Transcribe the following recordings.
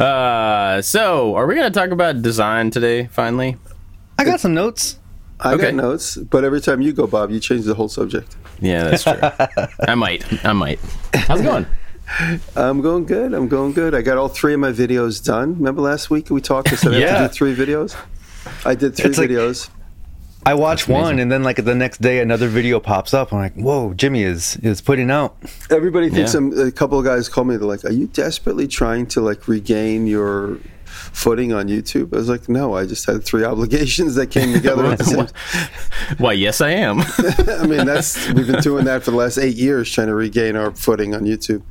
Uh, so are we going to talk about design today? Finally, I got some notes. I Okay. got notes, but every time you go, Bob, you change the whole subject. yeah, that's true. I might. I might. How's it going? I'm going good. I'm going good. I got all three of my videos done. Remember last week we talked? I said I have Yeah. to do three videos. I did three It's like- videos. I watch one, and then like the next day, another video pops up. I'm like, "Whoa, Jimmy is is putting out." Everybody thinks Yeah. I'm. A couple of guys call me. They're like, "Are you desperately trying to like regain your footing on YouTube?" I was like, "No, I just had three obligations that came together at the. Why, yes, I am. I mean, that's we've been doing that for the last eight years, trying to regain our footing on YouTube.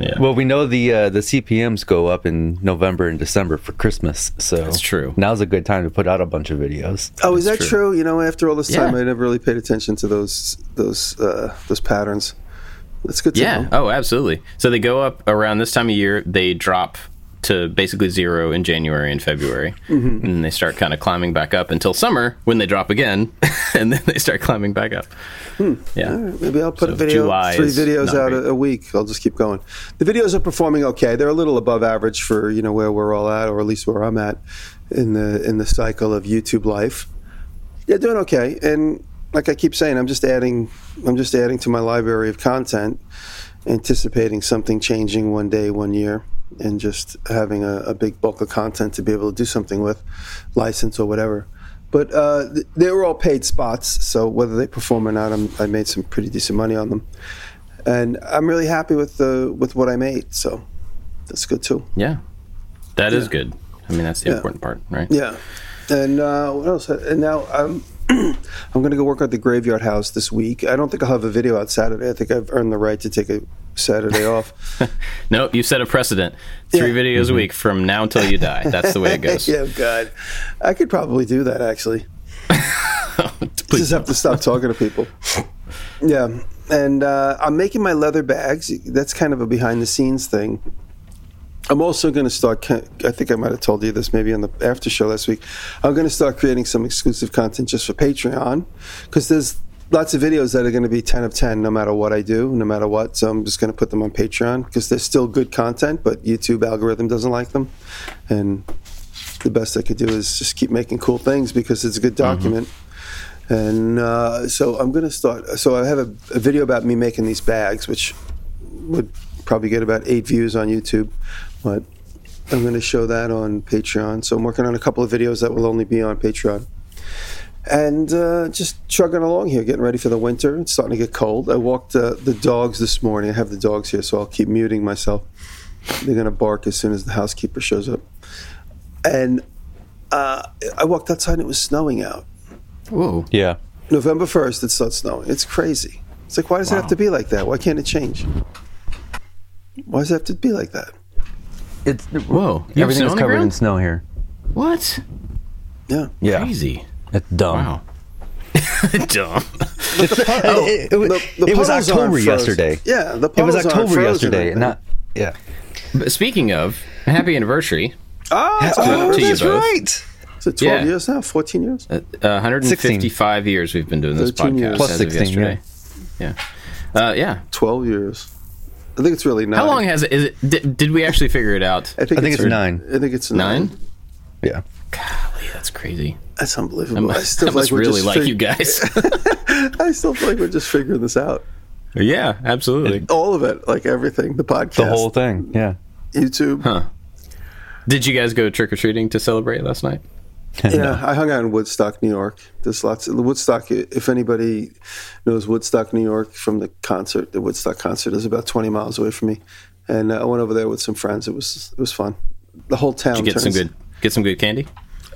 yeah, Well, we know the uh, the CPMS go up in November and December for Christmas, so That's true. Now's a good time to put out a bunch of videos. Oh, is that true. true. You know, after all this time, Yeah. I never really paid attention to those those uh, those patterns. That's good to yeah. know. Oh, absolutely. So they go up around this time of year. They drop to basically zero in January and February, Mm-hmm. and they start kind of climbing back up until summer when they drop again, and then they start climbing back up. Yeah. All right, maybe I'll put So a video, three videos out great. a, a week. I'll just keep going. The videos are performing okay. They're a little above average for you know where we're all at, or at least where I'm at in the in the cycle of YouTube life. They're doing okay, and like I keep saying, I'm just adding. I'm just adding to my library of content, anticipating something changing one day, one year, and just having a, a big bulk of content to be able to do something with, license or whatever. But uh, th- they were all paid spots, so whether they perform or not, I'm, I made some pretty decent money on them, and I'm really happy with the with what I made. So that's good too. Yeah. That is Yeah. good. I mean, that's the Yeah. important part, right? Yeah, and uh, what else? And now I'm I'm going to go work at the graveyard house this week. I don't think I'll have a video out Saturday. I think I've earned the right to take a Saturday off. Nope, you set a precedent. Three Yeah. videos a week from now until you die. That's the way it goes. yeah, God, I could probably do that actually. Please Just have to stop talking to people. Yeah, and uh, I'm making my leather bags. That's kind of a behind the scenes thing. I'm also going to start. I think I might have told you this maybe on the after show last week. I'm going to start creating some exclusive content just for Patreon because there's lots of videos that are going to be 10 of 10 no matter what I do, no matter what. So I'm just going to put them on Patreon because they're still good content, but YouTube algorithm doesn't like them. And the best I could do is just keep making cool things because it's a good document. And uh, so I'm going to start. So I have a, a video about me making these bags, which would probably get about eight views on YouTube, but I'm going to show that on Patreon. So I'm working on a couple of videos that will only be on Patreon. And uh, just chugging along here, getting ready for the winter. It's starting to get cold. I walked uh, the dogs this morning. I have the dogs here, so I'll keep muting myself. They're going to bark as soon as the housekeeper shows up. And uh, I walked outside and it was snowing out. Whoa. Yeah, November 1st, it starts snowing. It's crazy. It's like, why does it have to be like that? Why can't it change? Why does it have to be like that? It's Whoa. You have everything snow is on the covered in ground? snow here. What? Yeah. Yeah, Crazy. it's dumb. Wow. Dumb. It, it- it- The- the it was puddles aren't October frozen. yesterday. Yeah, the It was puddles aren't October frozen yesterday, right not yeah. But speaking of, happy anniversary. Oh, it's, Oh, been- to you that's both. right. is it 12 Yeah. years now? 14 years? Uh, 155 years we've been doing this 13 podcast years. Plus as of 16, yesterday. Yeah. Uh, yeah. 12 years. I think it's really nine. How long has it? Is it? Did, did we actually figure it out? I think, I think it's nine. I think it's nine. Nine? Yeah. Golly, that's crazy. That's I unbelievable. I, must, still I feel must like we're really just like fig- you guys. I still feel like we're just figuring this out. yeah, absolutely. All of it, like everything, the podcast, The whole thing. Yeah. YouTube. Huh. Did you guys go trick or treating to celebrate last night? Yeah, I hung out in Woodstock, New York. There's lots of Woodstock. If anybody knows Woodstock, New York, from the concert, the Woodstock concert is about 20 miles away from me, and uh, I went over there with some friends. It was it was fun. The whole town. Did you get some good get some good candy?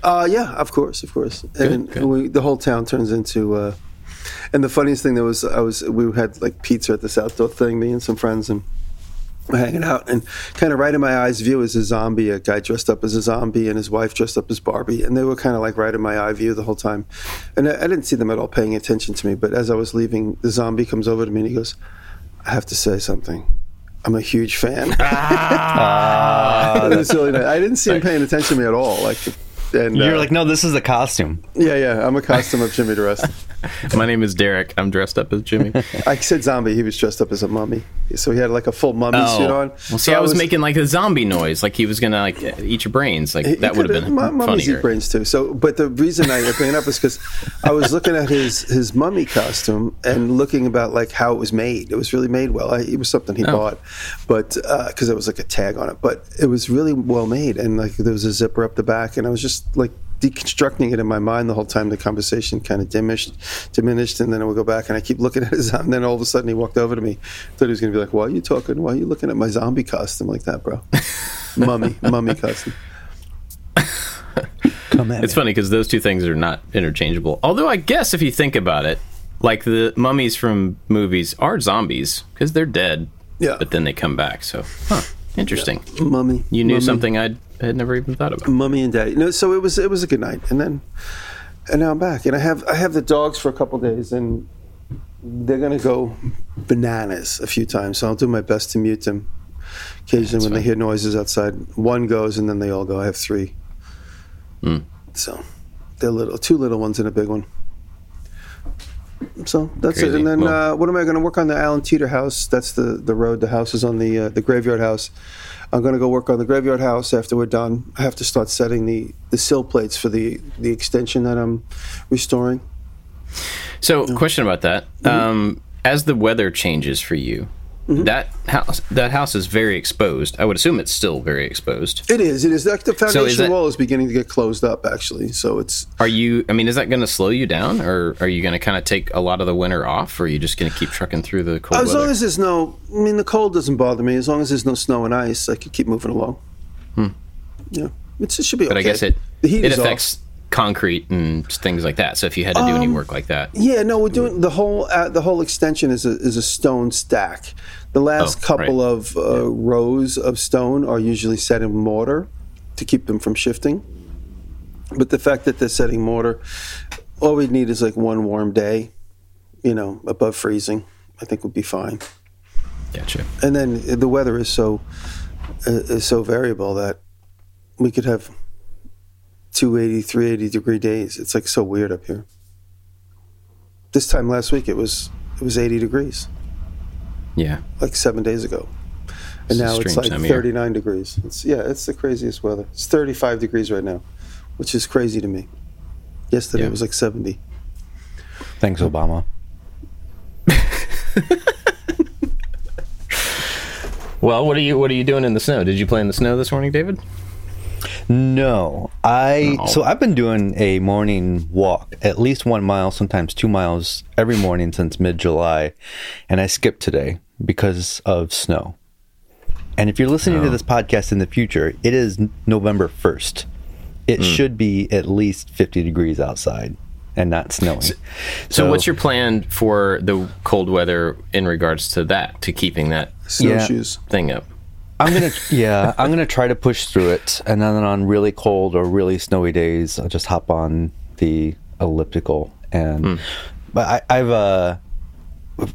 Uh, yeah, of course, of course. and good. We, the whole town turns into. Uh, and the funniest thing there was, I was we had like pizza at this outdoor thing, me and some friends, and hanging out, and kind of right in my eyes view is a zombie, a guy dressed up as a zombie, and his wife dressed up as Barbie, and they were kind of like right in my eye view the whole time, and I, I didn't see them at all paying attention to me. But as I was leaving, the zombie comes over to me and he goes, "I have to say something." I'm a huge fan. Ah, it was really nice. I didn't see him paying attention to me at all. Like And You're uh, like, no, this is a costume. yeah, yeah. I'm a costume of Jimmy Diresta. My name is Derek. I'm dressed up as Jimmy. I said zombie. He was dressed up as a mummy, so he had like a full mummy suit on. Oh. Well, see, So I was, making like a zombie noise, like he was gonna like eat your brains. Like that would have been mu- mummies eat brains too. So, but the reason I bring it up is because I was looking at his his mummy costume and looking about like how it was made. It was really made well. I, it was something he Oh. bought, but because there was like a tag on it, but it was really well made and like there was a zipper up the back, and I was just like deconstructing it in my mind the whole time the conversation kind of diminished diminished and then I would go back and I keep looking at his and then all of a sudden he walked over to me thought he was going to be like why are you talking why are you looking at my zombie costume like that bro mummy mummy costume Come at It's funny because those two things are not interchangeable. Although I guess if you think about it, like the mummies from movies are zombies because they're dead, Yeah. but then they come back. So, huh, interesting. mummy You knew mummy. something I had never even thought about. It. Mummy and daddy. No, so it was it was a good night, and then and now I'm back, and I have I have the dogs for a couple days, and they're gonna go bananas a few times. So I'll do my best to mute them. Occasionally, when they hear noises outside, one goes, and then they all go. I have three. Hmm. So they're little, two little ones and a big one. So that's it. And then Well- uh, what am I going to work on the Alan Teeter house? That's the the road. The house is on the uh, the graveyard house. I'm going to go work on the graveyard house after we're done. I have to start setting the the sill plates for the the extension that I'm restoring. So, question about that: Mm-hmm. um, as the weather changes for you, that house that house is very exposed. I would assume it's still very exposed. It is. It is. Like the foundation that- wall is beginning to get closed up, actually. So it's Are you? I mean, is that going to slow you down, or are you going to kind of take a lot of the winter off, or are you just going to keep trucking through the cold as weather? long as there's no. I mean, the cold doesn't bother me. As long as there's no snow and ice, I can keep moving along. Yeah, it's, it should be. Hmm. but okay. I guess it the heat it is affects off. Concrete and things like that. So if you had to do any Um, work like that, Yeah, no, we're doing the whole uh, the whole extension is a is a stone stack. The last Oh, couple right. of uh, rows of stone are usually set in mortar to keep them from shifting. But the fact that they're setting mortar, all we need is like one warm day, you know, above freezing. I think would be fine. gotcha. And then the weather is so uh, is so variable that we could have 280, 380 degree days. It's like so weird up here. This time last week it was it was 80 degrees Yeah, like 7 days ago. And It's now it's like time of year. 39 degrees. It's yeah, it's the craziest weather. It's 35 degrees right now, which is crazy to me. Yesterday Yeah. it was like 70. Thanks, Obama. Well, what are you what are you doing in the snow? Did you play in the snow this morning, David? No, I No. so I've been doing a morning walk, at least one mile, sometimes two miles every morning since mid July, and I skipped today because of snow. And if you're listening to Oh. this podcast in the future, it is November first. It Hmm. should be at least 50 degrees outside and not snowing. So, what's your plan for the cold weather in regards to that, to keeping that Snowshoes. thing up? I'm gonna yeah, I'm gonna try to push through it, and then on really cold or really snowy days, I'll just hop on the elliptical. And but I, I've uh,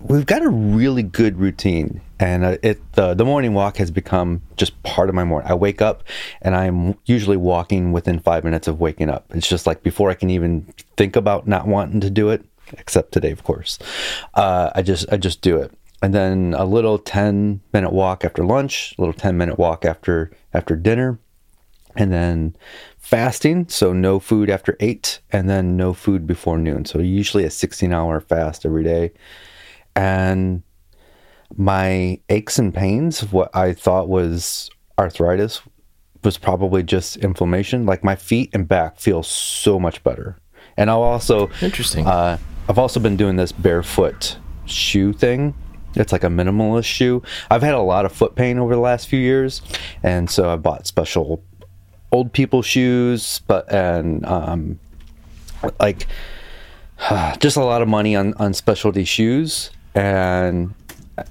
we've got a really good routine, and uh, it the the morning walk has become just part of my morning. I wake up, and I'm usually walking within five minutes of waking up. It's just like before I can even think about not wanting to do it, except today, of course. Uh, I just I just do it and then a little 10 minute walk after lunch a little 10 minute walk after after dinner. And then fasting so no food after 8 and then no food before noon. So usually a 16 hour fast every day. And my aches and pains what i thought was arthritis was probably just inflammation. Like my feet and back feel so much better. And i'll also Interesting. uh, I've also been doing this barefoot shoe thing. It's like a minimalist shoe. I've had a lot of foot pain over the last few years, and so I bought special old people shoes, but and um, like just a lot of money on on specialty shoes, and,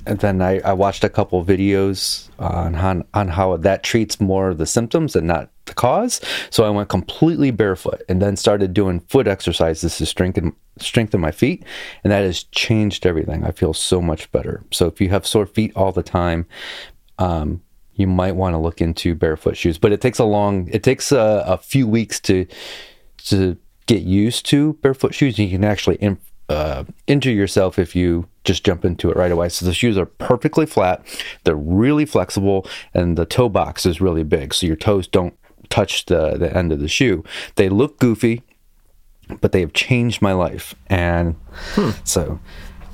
then I, I watched a couple videos on on how that treats more of the symptoms and not the cause. So I went completely barefoot and then started doing foot exercises to strengthen strengthen my feet, and that has changed everything. I feel so much better. So if you have sore feet all the time, um, you might want to look into barefoot shoes. But it takes a long, it takes a, a few weeks to to get used to barefoot shoes. You can actually uh, injure yourself if you just jump into it right away. So the shoes are perfectly flat, they're really flexible, and the toe box is really big, so your toes don't touch the the end of the shoe. They look goofy, but they have changed my life, and Hmm. so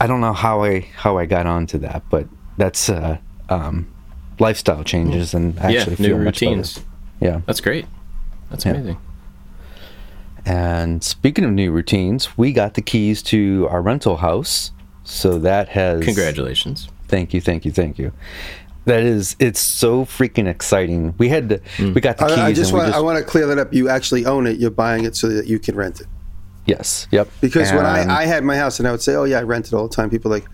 I don't know how I how I got onto that, but that's uh, um, lifestyle changes and I Yeah, actually new routines. Yeah. That's great. That's Yeah. amazing. And speaking of new routines, we got the keys to our rental house. So that has Congratulations. Thank you, thank you, thank you. That is, it's so freaking exciting. We had, to, we got the keys. I, I just want just, I want to clear that up. You actually own it. You're buying it so that you can rent it. yes, yep. Because when I, I had my house and I would say, "Oh yeah, I rent it all the time," people are like,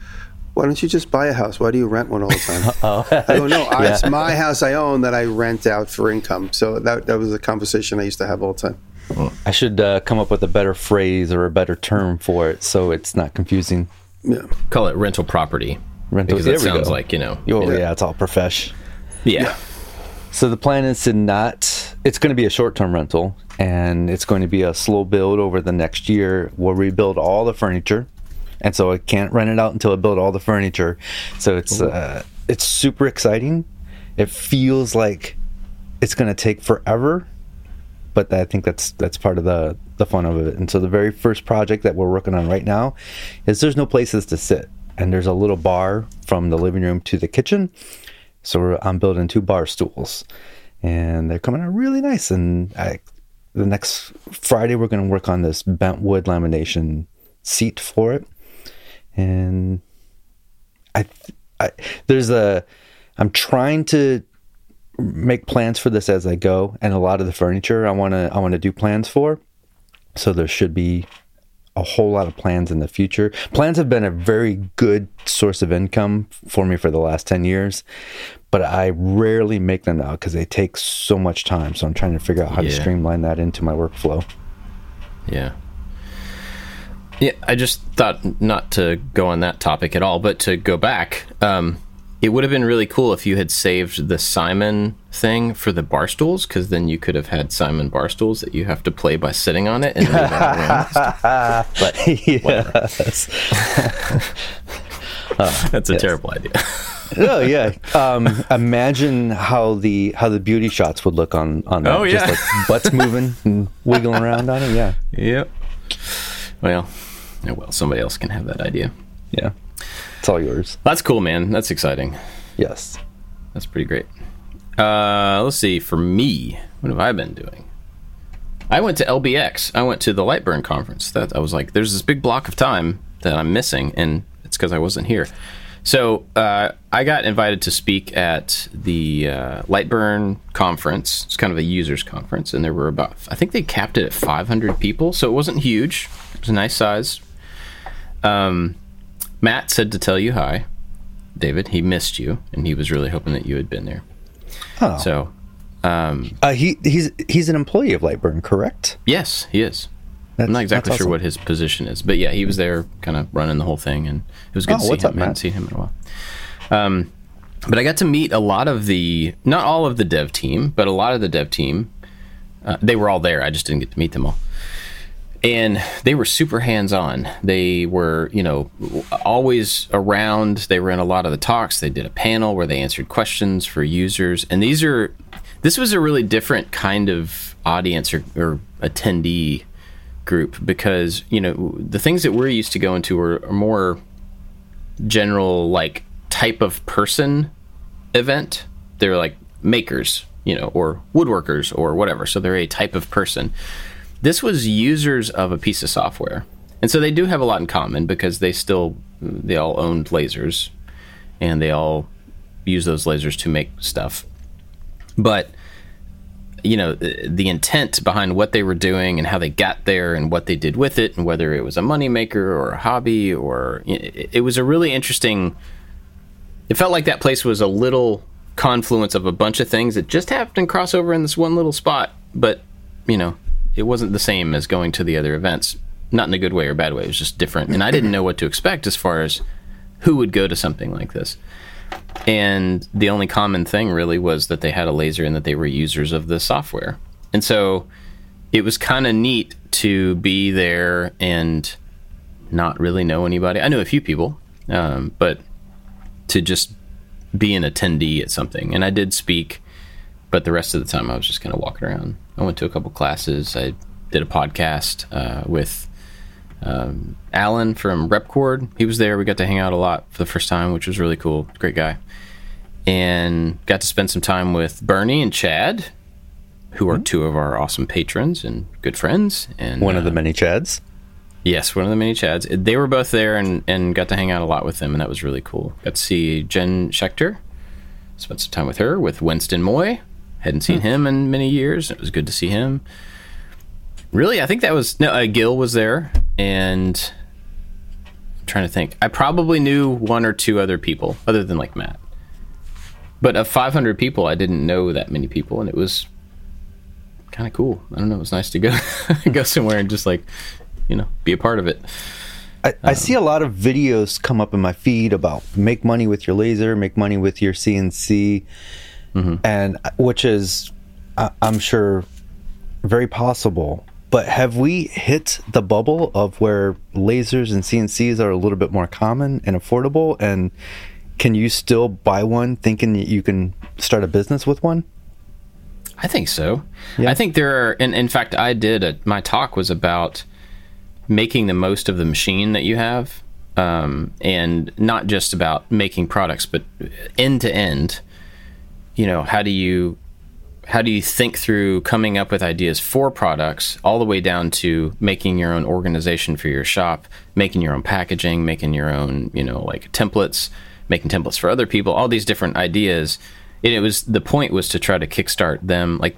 "Why don't you just buy a house? Why do you rent one all the time?" Oh. I go, "No, I, it's my house I own that I rent out for income." So that that was a conversation I used to have all the time. I should uh, come up with a better phrase or a better term for it so it's not confusing. Yeah, Call it rental property. Rental- because there that we sounds go. like you know. Oh, Yeah. yeah, it's all profesh. Yeah. So the plan is to not. It's going to be a short-term rental, and it's going to be a slow build over the next year. We'll rebuild all the furniture, and so I can't rent it out until I build all the furniture. So it's uh, it's super exciting. It feels like it's going to take forever, but I think that's that's part of the the fun of it. And so the very first project that we're working on right now is there's no places to sit, and there's a little bar from the living room to the kitchen. So I'm building two bar stools, and they're coming out really nice. And I, the next Friday, we're going to work on this bent wood lamination seat for it. And I, I there's a, I'm trying to make plans for this as I go, and a lot of the furniture I want to I want to do plans for. So there should be a whole lot of plans in the future. Plans have been a very good source of income for me for the last 10 years, but I rarely make them now because they take so much time. So I'm trying to figure out how to streamline that into my workflow. Yeah. Yeah, I just thought not to go on that topic at all, but to go back, um, it would have been really cool if you had saved the Simon thing for the bar stools, because then you could have had Simon bar stools that you have to play by sitting on it and moving around. But yes. that's a terrible idea. oh yeah. Um, imagine how the how the beauty shots would look on on that. Oh, Just like butts moving and wiggling around on it. Yeah. yep. Well, yeah, well, somebody else can have that idea. Yeah. It's all yours. That's cool, man. That's exciting. Yes. That's pretty great. Uh, let's see. For me, what have I been doing? I went to LBX. I went to the Lightburn conference. That I was like, there's this big block of time that I'm missing, and it's because I wasn't here. So uh, I got invited to speak at the uh, Lightburn conference. It's kind of a users conference, and there were about I think they capped it at 500 people, so it wasn't huge. It was a nice size. Um, Matt said to tell you hi, David. He missed you, and he was really hoping that you had been there. Oh. So, um, Uh, he he's he's an employee of Lightburn, correct? yes, he is. That's, I'm not exactly sure awesome. what his position is, but yeah, he was there, kind of running the whole thing, and it was good Oh, to see him. up, I hadn't seen him in a while. Um, but I got to meet a lot of the, not all of the dev team, but a lot of the dev team. Uh, they were all there. I just didn't get to meet them all. And they were super hands on. They were, you know, always around. They were in a lot of the talks. They did a panel where they answered questions for users. And these are, this was a really different kind of audience or, or attendee group because, you know, the things that we're used to going to are, are more general, like, type of person event. They're like makers, you know, or woodworkers or whatever. So they're a type of person. This was users of a piece of software. And so they do have a lot in common because they still they all owned lasers and they all use those lasers to make stuff. But you know, the, intent behind what they were doing and how they got there and what they did with it and whether it was a moneymaker or a hobby or it, it was a really interesting it felt like that place was a little confluence of a bunch of things that just happened to cross over in this one little spot but you know it wasn't the same as going to the other events not in a good way or bad way it was just different and i didn't know what to expect as far as who would go to something like this And the only common thing really was that they had a laser and that they were users of the software. And so it was kind of neat to be there and not really know anybody. I knew a few people, um, but to just be an attendee at something. And I did speak, but the rest of the time I was just kind of walking around. I went to a couple classes. I did a podcast uh, with um, Alan from Repcord. He was there. We got to hang out a lot for the first time, which was really cool. Great guy. And got to spend some time with Bernie and Chad, who are mm-hmm. two of our awesome patrons and good friends. And one of the uh, many Chads. Yes, one of the many Chads. They were both there and, and got to hang out a lot with them, and that was really cool. Got to see Jen Schachter, spent some time with her, with Winston Moy. Hadn't seen hmm. him in many years. It was good to see him. Really, I think that was no. Uh, Gil was there, and I'm trying to think. I probably knew one or two other people, other than like Matt. But of 500 people, I didn't know that many people, and it was kind of cool. I don't know. It was nice to go go somewhere and just like you know be a part of it. I, I um, see a lot of videos come up in my feed about make money with your laser, make money with your CNC, mm-hmm. and uh, which is, I, I'm sure, very possible. But have we hit the bubble of where lasers and CNCs are a little bit more common and affordable? And can you still buy one thinking that you can start a business with one? I think so. Yeah. I think there are, and in fact, I did a, my talk was about making the most of the machine that you have, um, and not just about making products, but end to end. You know, how do you how do you think through coming up with ideas for products all the way down to making your own organization for your shop, making your own packaging, making your own, you know, like templates, making templates for other people, all these different ideas. And it was the point was to try to kickstart them like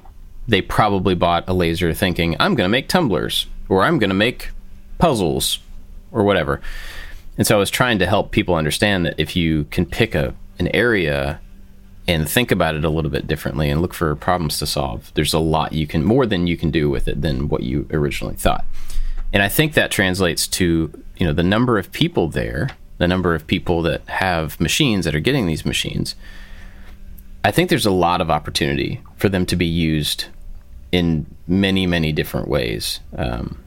they probably bought a laser thinking, I'm going to make tumblers or I'm going to make puzzles or whatever. And so I was trying to help people understand that if you can pick a an area and think about it a little bit differently and look for problems to solve, there's a lot you can more than you can do with it than what you originally thought. And I think that translates to, you know, the number of people there, the number of people that have machines that are getting these machines. I think there's a lot of opportunity for them to be used in many, many different ways. Um,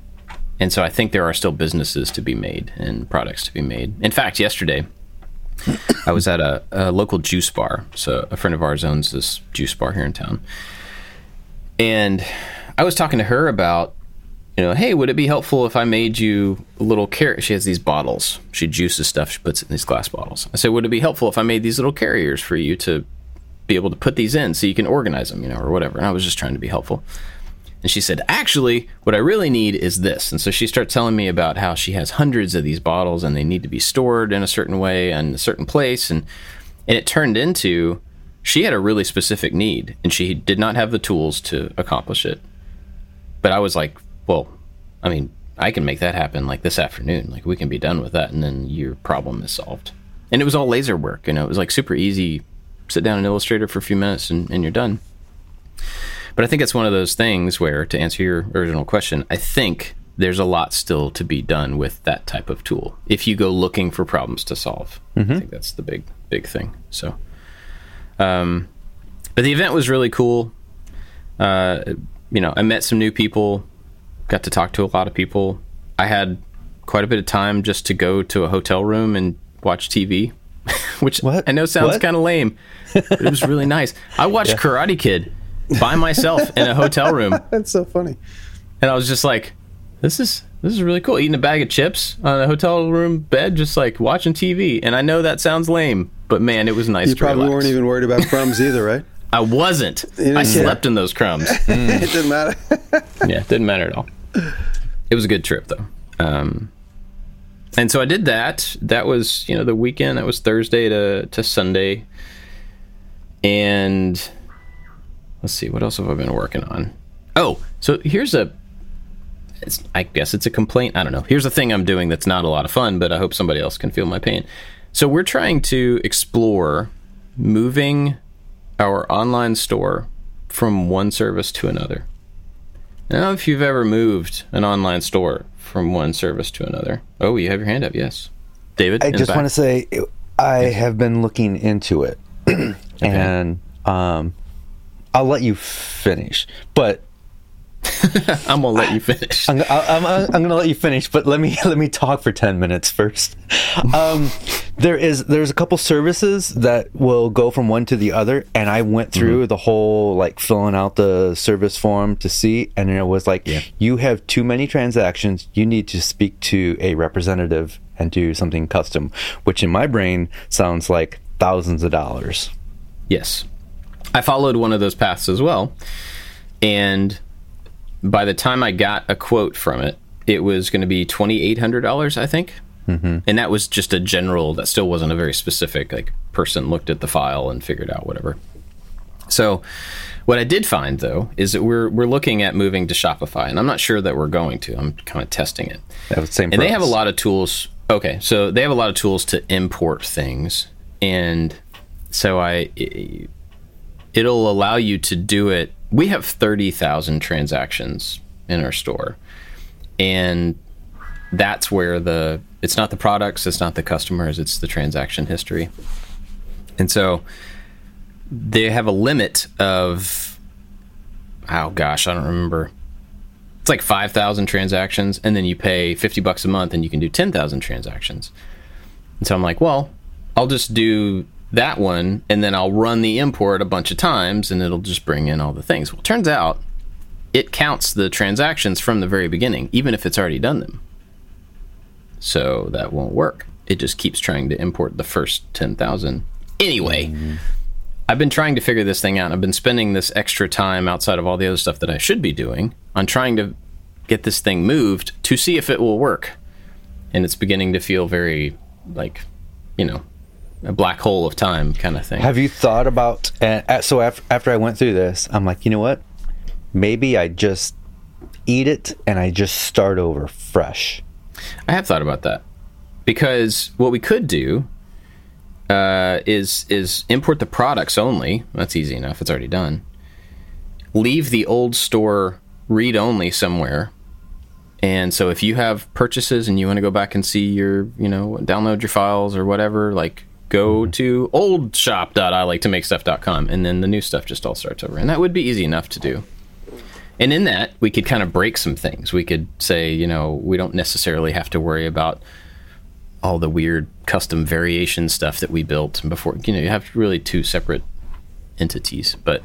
and so I think there are still businesses to be made and products to be made. In fact, yesterday I was at a, a, local juice bar. So a friend of ours owns this juice bar here in town. And I was talking to her about, you know, hey, would it be helpful if I made you a little carrier? She has these bottles. She juices stuff. She puts it in these glass bottles. I said, would it be helpful if I made these little carriers for you to be able to put these in so you can organize them, you know, or whatever? And I was just trying to be helpful. And she said, Actually, what I really need is this. And so she starts telling me about how she has hundreds of these bottles and they need to be stored in a certain way and a certain place. And, and it turned into she had a really specific need and she did not have the tools to accomplish it. But I was like, Well, I mean, I can make that happen like this afternoon. Like we can be done with that and then your problem is solved. And it was all laser work, you know, it was like super easy. Sit down in Illustrator for a few minutes and, and you're done. But I think it's one of those things where, to answer your original question, I think there's a lot still to be done with that type of tool if you go looking for problems to solve. Mm-hmm. I think that's the big, big thing. So, um, but the event was really cool. Uh, you know, I met some new people, got to talk to a lot of people. I had quite a bit of time just to go to a hotel room and watch TV, which what? I know sounds kind of lame. it was really nice. I watched yeah. Karate Kid by myself in a hotel room. That's so funny. And I was just like, this is this is really cool. Eating a bag of chips on a hotel room bed, just like watching TV. And I know that sounds lame, but man, it was nice. You probably relax. weren't even worried about crumbs either, right? I wasn't. I slept in those crumbs. Mm. it didn't matter. yeah, it didn't matter at all. It was a good trip though. Um, and so I did that. That was you know the weekend. That was Thursday to to Sunday, and let's see, what else have I been working on? Oh, so here's a, I guess it's a complaint. I don't know. Here's a thing I'm doing that's not a lot of fun, but I hope somebody else can feel my pain. So we're trying to explore moving our online store from one service to another. Now, if you've ever moved an online store from one service to another. Oh, you have your hand up. Yes, David. I just want to say I have been looking into it, and um, I'll let you finish. But I'm gonna let you finish. I'm, I'm, I'm, gonna let you finish, but let me let me talk for ten minutes first. Um, there is there's a couple services that will go from one to the other, and I went through the whole like filling out the service form to see, and it was like you have too many transactions. You need to speak to a representative and do something custom, which in my brain sounds like thousands of dollars. Yes. I followed one of those paths as well. And by the time I got a quote from it, it was going to be $2,800, I think. Mm-hmm. And that was just a general, that still wasn't a very specific, like, person looked at the file and figured out whatever. So, what I did find though is that we're we're looking at moving to Shopify, and I'm not sure that we're going to. I'm kind of testing it. That same. And they have a lot of tools. Okay, so they have a lot of tools to import things, and so I it'll allow you to do it. We have thirty thousand transactions in our store, and that's where the it's not the products, it's not the customers, it's the transaction history, and so they have a limit of oh gosh, I don't remember it's like 5,000 transactions and then you pay 50 bucks a month and you can do 10,000 transactions. And so I'm like, well, I'll just do that one and then I'll run the import a bunch of times and it'll just bring in all the things. Well, turns out it counts the transactions from the very beginning, even if it's already done them. So that won't work. It just keeps trying to import the first 10,000. Anyway, mm-hmm. I've been trying to figure this thing out. I've been spending this extra time outside of all the other stuff that I should be doing on trying to get this thing moved to see if it will work. And it's beginning to feel very like, you know, a black hole of time kind of thing. Have you thought about? Uh, so after, after I went through this, I'm like, you know what? Maybe I just eat it and I just start over fresh. I have thought about that because what we could do uh, is is import the products only. That's easy enough. It's already done. Leave the old store read only somewhere. And so if you have purchases and you want to go back and see your, you know, download your files or whatever, like go to oldshop.iliketomake.stuff.com and then the new stuff just all starts over. And that would be easy enough to do. And in that, we could kind of break some things. We could say, you know, we don't necessarily have to worry about all the weird custom variation stuff that we built before. You know, you have really two separate entities, but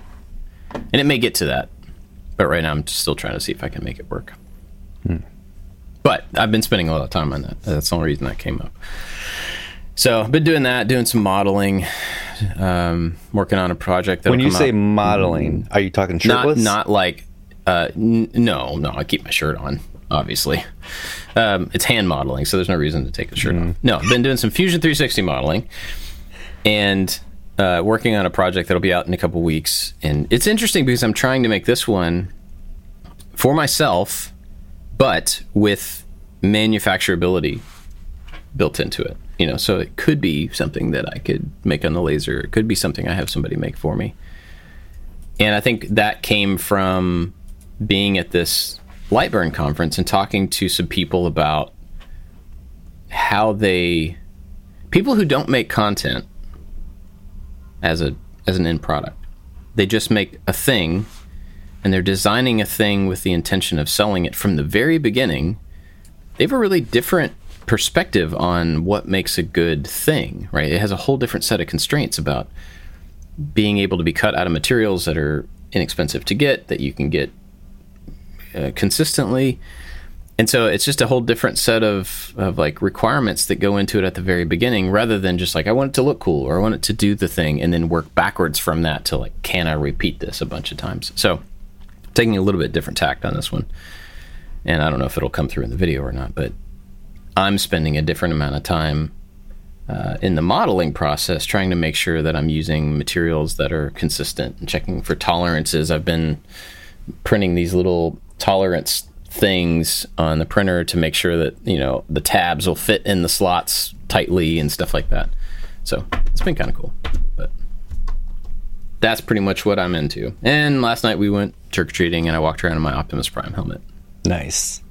and it may get to that. But right now, I'm still trying to see if I can make it work. Hmm. But I've been spending a lot of time on that. That's the only reason that came up. So I've been doing that, doing some modeling, um, working on a project. When you say out. modeling, are you talking not shirtless? not like uh, n- no no I keep my shirt on obviously um, it's hand modeling so there's no reason to take the shirt off no I've been doing some Fusion 360 modeling and uh, working on a project that'll be out in a couple weeks and it's interesting because I'm trying to make this one for myself but with manufacturability built into it you know so it could be something that I could make on the laser it could be something I have somebody make for me and I think that came from being at this Lightburn conference and talking to some people about how they people who don't make content as a as an end product. They just make a thing and they're designing a thing with the intention of selling it from the very beginning. They have a really different perspective on what makes a good thing, right? It has a whole different set of constraints about being able to be cut out of materials that are inexpensive to get, that you can get uh, consistently. And so it's just a whole different set of, of like requirements that go into it at the very beginning rather than just like, I want it to look cool or I want it to do the thing and then work backwards from that to like, can I repeat this a bunch of times? So taking a little bit different tact on this one. And I don't know if it'll come through in the video or not, but I'm spending a different amount of time uh, in the modeling process, trying to make sure that I'm using materials that are consistent and checking for tolerances. I've been printing these little tolerance things on the printer to make sure that you know the tabs will fit in the slots tightly and stuff like that. So it's been kind of cool, but that's pretty much what I'm into. And last night we went trick or treating, and I walked around in my Optimus Prime helmet. Nice.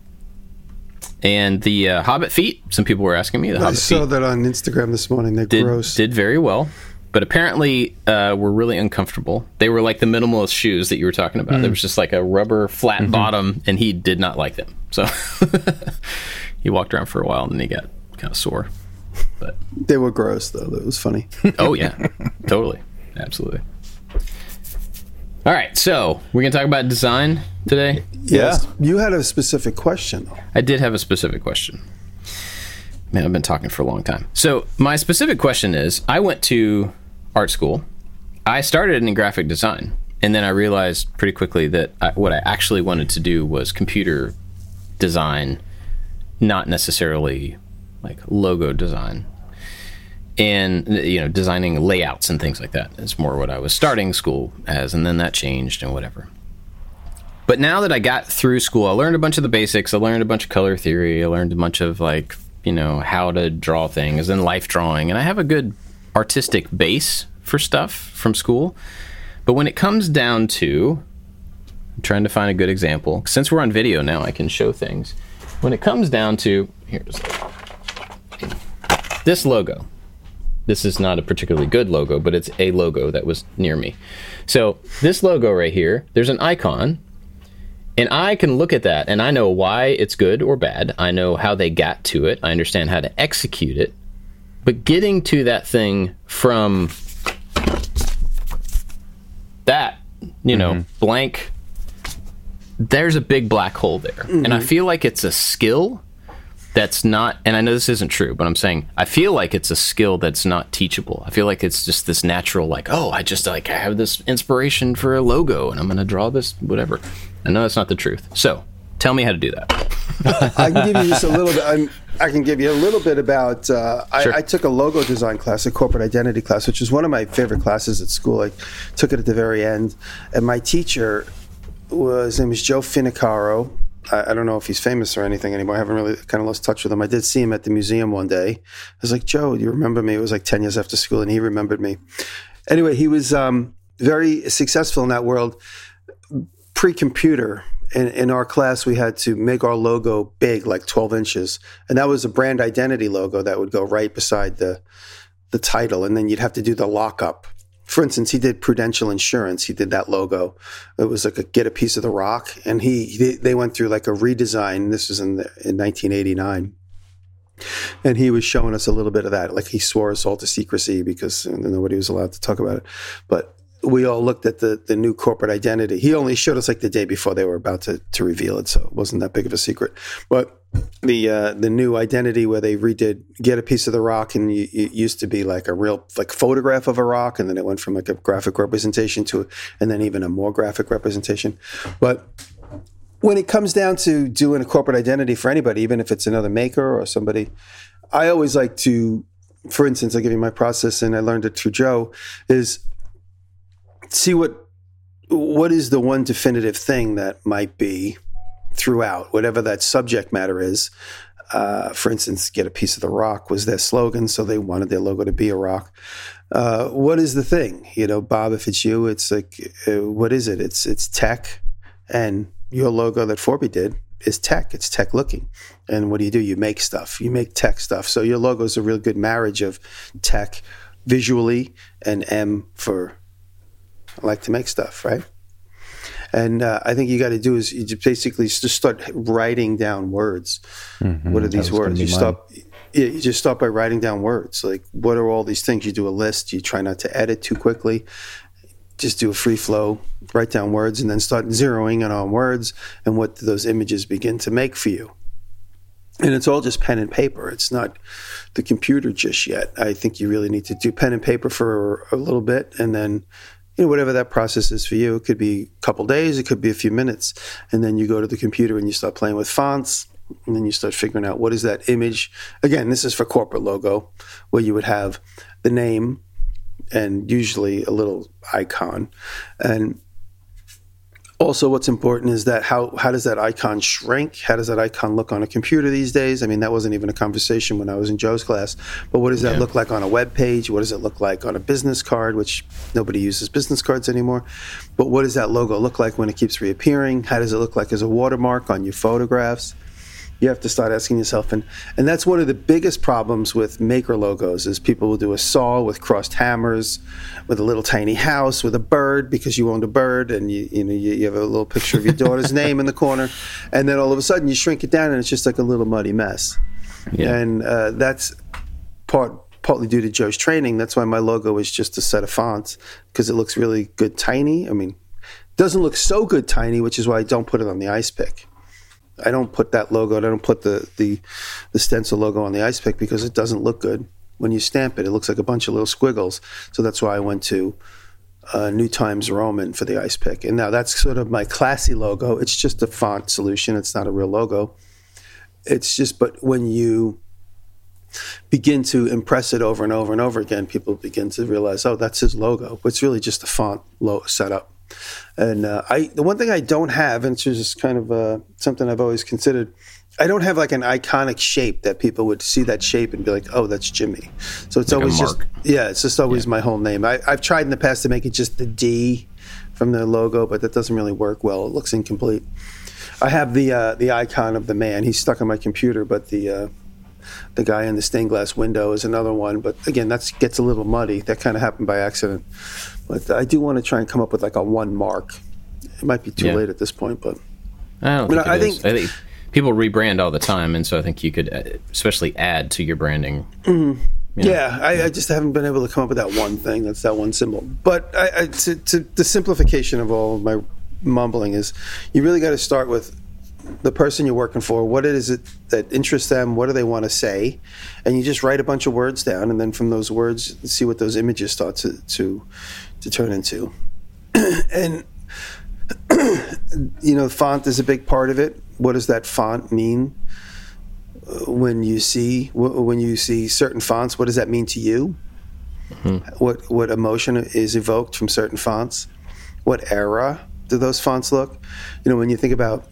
And the uh, Hobbit feet, some people were asking me. The I Hobbit saw feet that on Instagram this morning. They're did, gross. did very well, but apparently uh, were really uncomfortable. They were like the minimalist shoes that you were talking about. There was just like a rubber flat bottom, and he did not like them. So he walked around for a while, and then he got kind of sore. But They were gross, though. That was funny. oh yeah, totally, absolutely. All right, so we're gonna talk about design today. Yes. You had a specific question. I did have a specific question. Man, I've been talking for a long time. So, my specific question is I went to art school. I started in graphic design, and then I realized pretty quickly that I, what I actually wanted to do was computer design, not necessarily like logo design. And you know, designing layouts and things like that is more what I was starting school as, and then that changed and whatever. But now that I got through school, I learned a bunch of the basics. I learned a bunch of color theory. I learned a bunch of like, you know, how to draw things and life drawing. And I have a good artistic base for stuff from school. But when it comes down to I'm trying to find a good example, since we're on video now, I can show things. When it comes down to here's this logo. This is not a particularly good logo, but it's a logo that was near me. So, this logo right here, there's an icon and I can look at that and I know why it's good or bad. I know how they got to it. I understand how to execute it. But getting to that thing from that, you know, mm-hmm. blank, there's a big black hole there. And I mm-hmm. feel like it's a skill that's not, and I know this isn't true, but I'm saying I feel like it's a skill that's not teachable. I feel like it's just this natural, like, oh, I just like, I have this inspiration for a logo and I'm going to draw this, whatever. I know that's not the truth. So tell me how to do that. I can give you just a little bit. I'm, I can give you a little bit about. Uh, Sure. I, I took a logo design class, a corporate identity class, which is one of my favorite classes at school. I took it at the very end, and my teacher was his name was Joe Finicaro. I, I don't know if he's famous or anything anymore. I haven't really kind of lost touch with him. I did see him at the museum one day. I was like, Joe, do you remember me? It was like ten years after school, and he remembered me. Anyway, he was um, very successful in that world pre-computer in, in our class we had to make our logo big like 12 inches and that was a brand identity logo that would go right beside the the title and then you'd have to do the lockup for instance he did prudential insurance. He did that logo. It was like a get a piece of the rock. And he they, went through like a redesign. This was in the, in 1989 and he was showing us a little bit of that. Like he swore us all to secrecy because nobody was allowed to talk about it. But we all looked at the, the new corporate identity. He only showed us like the day before they were about to, to reveal it, so it wasn't that big of a secret. But the uh, the new identity where they redid get a piece of the rock, and you, it used to be like a real like photograph of a rock, and then it went from like a graphic representation to, and then even a more graphic representation. But when it comes down to doing a corporate identity for anybody, even if it's another maker or somebody, I always like to, for instance, I'll give you my process, and I learned it through Joe, is see what what is the one definitive thing that might be throughout whatever that subject matter is? Uh, for instance get a piece of the rock was their slogan so they wanted their logo to be a rock. Uh, what is the thing? You know bob if it's you it's like uh, what is it? It's it's tech and your logo that forby did is tech. It's tech looking. And what do you do? You make stuff. You make tech stuff. So your logo is a real good marriage of tech visually and m for I like to make stuff, right? And uh, I think you got to do is you just basically just start writing down words. What are these words? You stop. Yeah, you just start by writing down words. Like, what are all these things? You do a list. You try not to edit too quickly. Just do a free flow. Write down words, and then start zeroing in on words and what those images begin to make for you. And it's all just pen and paper. It's not the computer just yet. I think you really need to do pen and paper for a little bit, and then you know, whatever that process is for you. It could be a couple days, it could be a few minutes, and then you go to the computer and you start playing with fonts, and then you start figuring out what is that image. Again, this is for corporate logo, where you would have the name and usually a little icon, and also what's important is that how how does that icon shrink? How does that icon look on a computer these days? I mean that wasn't even a conversation when i was in joe's class but what does that look like on a web page? What does it look like on a business card which nobody uses business cards anymore? But what does that logo look like when it keeps reappearing? How does it look like as a watermark on your photographs you have to start asking yourself and and that's one of the biggest problems with maker logos is people will do a saw with crossed hammers with a little tiny house with a bird because you owned a bird and you you know you, you have a little picture of your daughter's name in the corner and then all of a sudden you shrink it down and it's just like a little muddy mess. Yeah. and uh, that's part partly due to Joe's training. That's why my logo is just a set of fonts because it looks really good tiny. I mean doesn't look so good tiny which is why I don't put it on the ice pick I don't put that logo. I don't put the, the the stencil logo on the ice pick because it doesn't look good when you stamp it. It looks like a bunch of little squiggles. So that's why I went to uh, New Times Roman for the ice pick. And now that's sort of my classy logo. It's just a font solution. It's not a real logo. It's just, but when you begin to impress it over and over and over again, people begin to realize, oh, that's his logo. But it's really just a font lo- setup. And uh, I, the one thing I don't have, and it's just kind of uh, something I've always considered, I don't have like an iconic shape that people would see that shape and be like, "Oh, that's Jimmy." So it's Like always just yeah, it's just always my whole name. I, I've tried in the past to make it just the D from the logo, but that doesn't really work well. It looks incomplete. I have the uh, the icon of the man. He's stuck on my computer, but the uh, the guy in the stained glass window is another one. But again, that gets a little muddy. That kind of happened by accident. But I do want to try and come up with like a one mark. It might be too Yeah. late at this point, but I don't think I think- I think people rebrand all the time, and so I think you could uh, especially add to your branding. Yeah, I, I just haven't been able to come up with that one thing. That's that one symbol. But I, I, to, to the simplification of all of my mumbling is, you really got to start with the person you're working for. What is it that interests them? What do they want to say? And you just write a bunch of words down, and then from those words, see what those images start to to, to turn into. and you know, font is a big part of it. What does that font mean? Uh, when you see when you see certain fonts what does that mean to you mm-hmm. what what emotion is evoked from certain fonts what era do those fonts look you know when you think about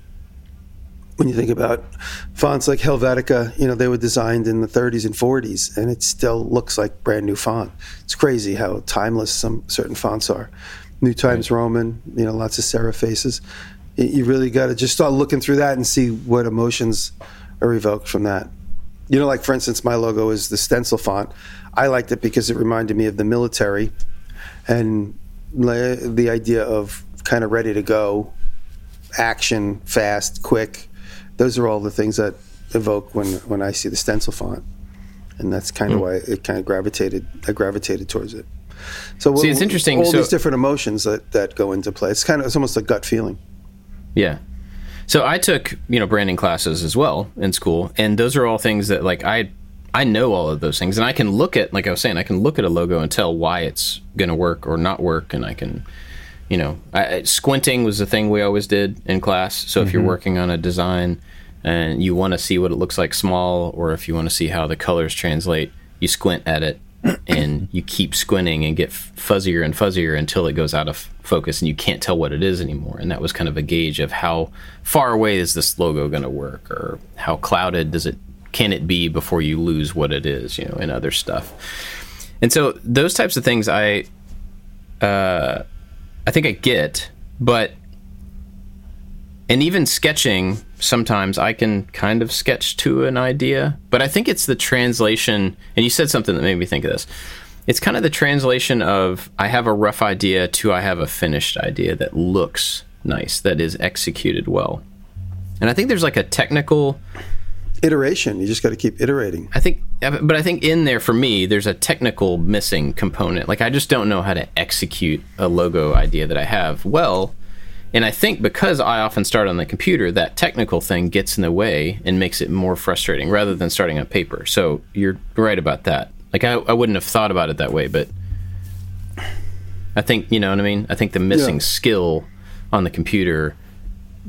when you think about fonts like Helvetica, you know, they were designed in the 30s and 40s, and it still looks like brand new font. It's crazy how timeless some certain fonts are. New Times Roman, you know, lots of serif faces. You really got to just start looking through that and see what emotions are evoked from that. You know, like for instance, my logo is the stencil font. I liked it because it reminded me of the military and the idea of kind of ready to go, action, fast, quick. Those are all the things that evoke when when I see the stencil font, and that's kind of hmm. why it kind of gravitated. I gravitated towards it. So See, it's interesting, All so- these different emotions that that go into play. It's kind of it's almost a gut feeling. Yeah. So I took, you know, branding classes as well in school, and those are all things that like I I know all of those things and I can look at like I was saying, I can look at a logo and tell why it's going to work or not work and I can you know, I, squinting was the thing we always did in class. So if you're working on a design and you want to see what it looks like small or if you want to see how the colors translate, you squint at it and you keep squinting and get fuzzier and fuzzier until it goes out of focus and you can't tell what it is anymore. And that was kind of a gauge of how far away is this logo going to work or how clouded does it can it be before you lose what it is, you know, and other stuff. And so those types of things I uh I think I get, but and even sketching sometimes I can kind of sketch to an idea, but I think it's the translation and you said something that made me think of this. It's kind of the translation of I have a rough idea to I have a finished idea that looks nice, that is executed well. And I think there's like a technical Iteration. You just got to keep iterating. I think, but I think in there for me, there's a technical missing component. Like I just don't know how to execute a logo idea that I have well. And I think because I often start on the computer, that technical thing gets in the way and makes it more frustrating rather than starting on paper. So you're right about that. Like I, I wouldn't have thought about it that way, but I think you know what I mean. I think the missing Yeah. skill on the computer